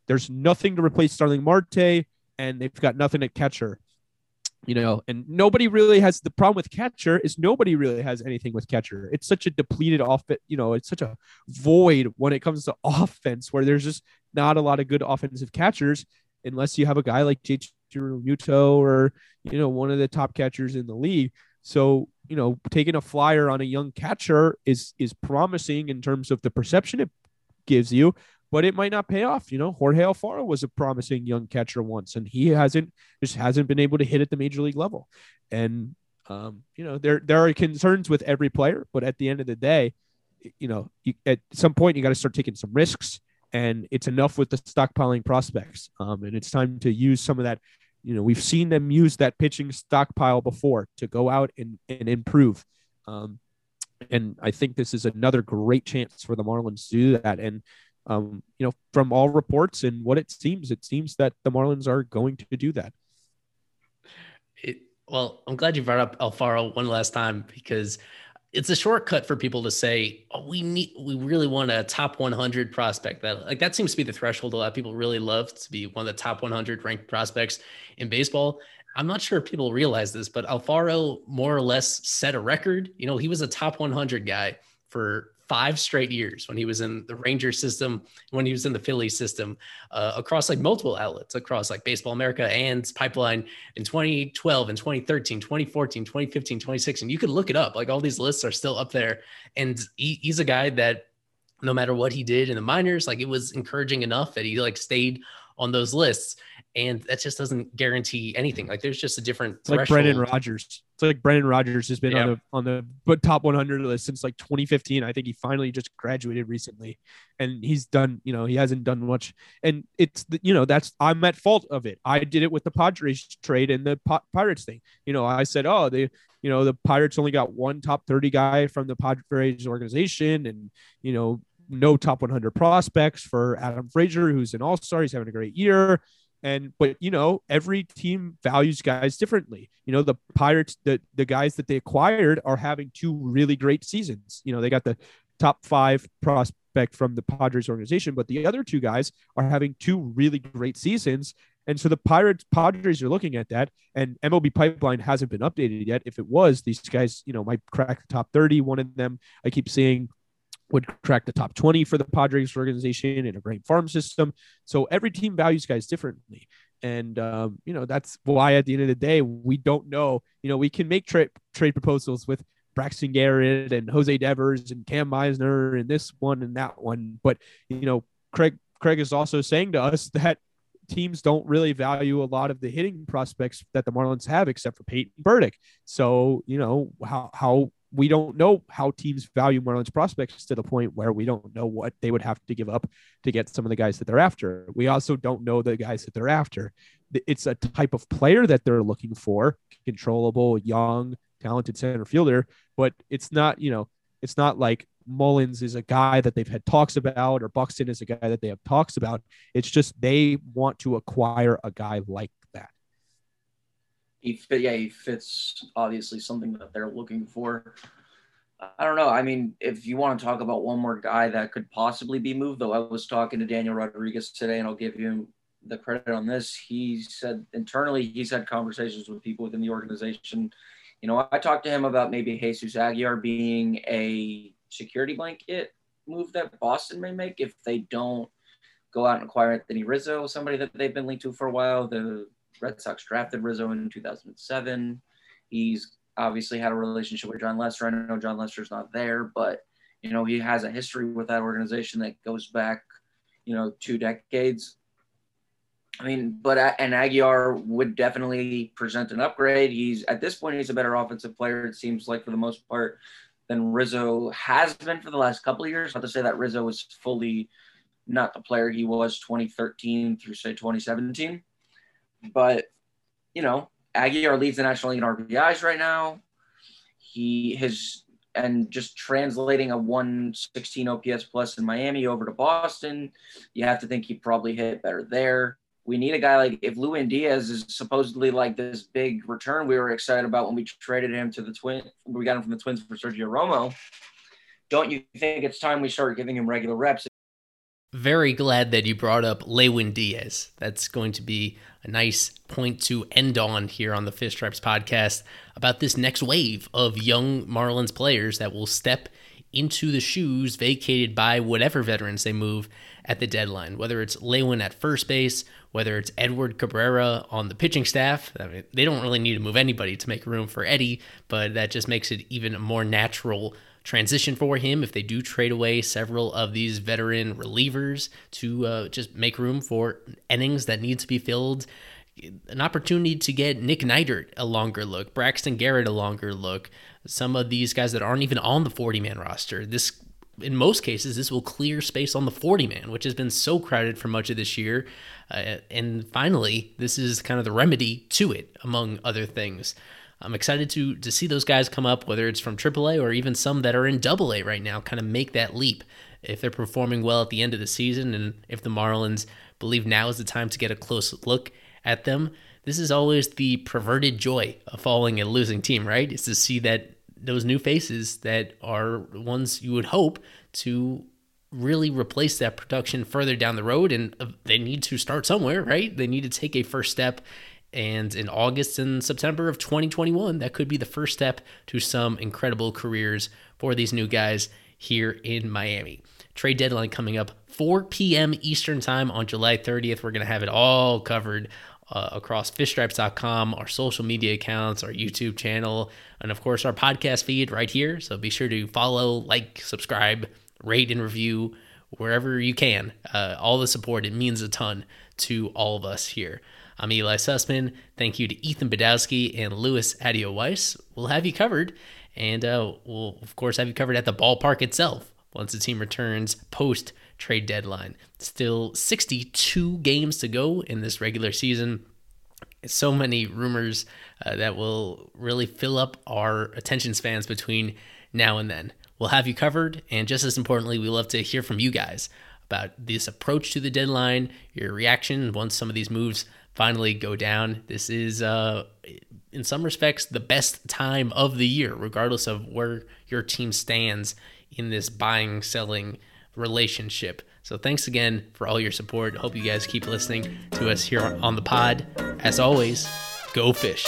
there's nothing to replace Starling Marte, and they've got nothing at catcher you know, and nobody really has the problem with catcher is nobody really has anything with catcher. It's such a depleted off, you know, it's such a void when it comes to (laughs) offense where there's just not a lot of good offensive catchers unless you have a guy like JT Realmuto or you know one of the top catchers in the league. So you know, taking a flyer on a young catcher is is promising in terms of the perception it gives you, but it might not pay off. You know, Jorge Alfaro was a promising young catcher once, and he hasn't just hasn't been able to hit at the major league level. And um, you know, there there are concerns with every player, but at the end of the day, you know, you, at some point you got to start taking some risks and it's enough with the stockpiling prospects. Um, and it's time to use some of that. You know, we've seen them use that pitching stockpile before to go out and, and improve. Um, And I think this is another great chance for the Marlins to do that. And um, you know, from all reports and what it seems, it seems that the Marlins are going to do that. It, well, I'm glad you brought up Alfaro one last time because it's a shortcut for people to say, "Oh, we need, we really want a top 100 prospect." That like that seems to be the threshold a lot of people really love to be one of the top 100 ranked prospects in baseball. I'm not sure if people realize this, but Alfaro more or less set a record. You know, he was a top 100 guy for five straight years when he was in the Ranger system, when he was in the Philly system, uh, across like multiple outlets, across like Baseball America and Pipeline in 2012 and 2013, 2014, 2015, 2016. You could look it up. Like all these lists are still up there. And he, he's a guy that no matter what he did in the minors, like it was encouraging enough that he like stayed on those lists and that just doesn't guarantee anything. Like there's just a different it's like Brendan Rodgers. It's like Brendan Rodgers has been yeah. on the on the but top 100 list since like 2015. I think he finally just graduated recently, and he's done. You know, he hasn't done much, and it's the, you know that's I'm at fault of it. I did it with the Padres trade and the Pirates thing. You know, I said, oh, they you know the Pirates only got one top 30 guy from the Padres organization, and you know no top 100 prospects for Adam Frazier, who's an all star. He's having a great year. And but you know, every team values guys differently. You know, the Pirates, the the guys that they acquired are having two really great seasons. You know, they got the top five prospect from the Padres organization, but the other two guys are having two really great seasons. And so the Pirates Padres are looking at that, and MLB Pipeline hasn't been updated yet. If it was, these guys, you know, might crack the top 30. One of them I keep seeing would crack the top 20 for the Padres organization in a great farm system. So every team values guys differently. And, um, you know, that's why at the end of the day, we don't know, you know, we can make trade trade proposals with Braxton Garrett and Jose Devers and Cam Misner and this one and that one. But, you know, Craig, Craig is also saying to us that teams don't really value a lot of the hitting prospects that the Marlins have, except for Peyton Burdick. So, you know, how, how we don't know how teams value Marlins prospects to the point where we don't know what they would have to give up to get some of the guys that they're after. We also don't know the guys that they're after. It's a type of player that they're looking for, controllable, young, talented center fielder, but it's not, you know, it's not like Mullins is a guy that they've had talks about or Buxton is a guy that they have talks about. It's just they want to acquire a guy like he fit yeah he fits obviously something that they're looking for. I don't know. I mean if you want to talk about one more guy that could possibly be moved though i was talking to daniel rodriguez today and i'll give him the credit on this. He said internally he's had conversations with people within the organization. You know i talked to him about maybe jesus aguilar being a security blanket move that boston may make if they don't go out and acquire anthony rizzo somebody that they've been linked to for a while. The Red Sox drafted Rizzo in 2007. He's obviously had a relationship with Jon Lester. I know Jon Lester's not there, but you know he has a history with that organization that goes back, you know, two decades. I mean, but uh, an Aguilar would definitely present an upgrade. He's at this point he's a better offensive player. It seems like for the most part than Rizzo has been for the last couple of years. Not to say that Rizzo is fully not the player he was 2013 through say 2017. But you know, Aguilar leads the National League in RBIs right now. He his and just translating a 116 OPS plus in Miami over to Boston, you have to think he probably hit better there. We need a guy like if Lewin Diaz is supposedly like this big return we were excited about when we traded him to the twin we got him from the twins for Sergio Romo. Don't you think it's time we start giving him regular reps? Very glad that you brought up Lewin Diaz. That's going to be a nice point to end on here on the Fish Stripes podcast about this next wave of young Marlins players that will step into the shoes vacated by whatever veterans they move at the deadline, whether it's Lewin at first base, whether it's Edward Cabrera on the pitching staff. I mean, they don't really need to move anybody to make room for Eddie, but that just makes it even more natural transition for him if they do trade away several of these veteran relievers to uh, just make room for innings that need to be filled. An opportunity to get Nick Neidert a longer look, Braxton Garrett a longer look, some of these guys that aren't even on the 40 man roster. This, in most cases, this will clear space on the 40 man, which has been so crowded for much of this year. Uh, and finally, this is kind of the remedy to it, among other things. I'm excited to to see those guys come up, whether it's from AAA or even some that are in AA right now, kind of make that leap. If they're performing well at the end of the season, and if the Marlins believe now is the time to get a close look at them, this is always the perverted joy of following a losing team, right? Is to see that those new faces that are ones you would hope to really replace that production further down the road and uh, they need to start somewhere right they need to take a first step and in August and September of 2021 that could be the first step to some incredible careers for these new guys here in Miami trade deadline coming up 4 p.m. Eastern time on July 30th we're going to have it all covered uh, across fishstripes.com, our social media accounts, our YouTube channel, and of course our podcast feed right here. So be sure to follow, like, subscribe, rate and review wherever you can. Uh, all the support, it means a ton to all of us here. I'm Eli Sussman. Thank you to Ethan Badowski and Louis Adio Weiss. We'll have you covered, and uh, we'll, of course, have you covered at the ballpark itself once the team returns post trade deadline. Still 62 games to go in this regular season. So many rumors uh, that will really fill up our attention spans between now and then we'll have you covered. And just as importantly, we love to hear from you guys about this approach to the deadline, your reaction once some of these moves finally go down. This is, uh, in some respects, the best time of the year, regardless of where your team stands in this buying selling relationship. So thanks again for all your support. Hope you guys keep listening to us here on the pod. As always, go fish.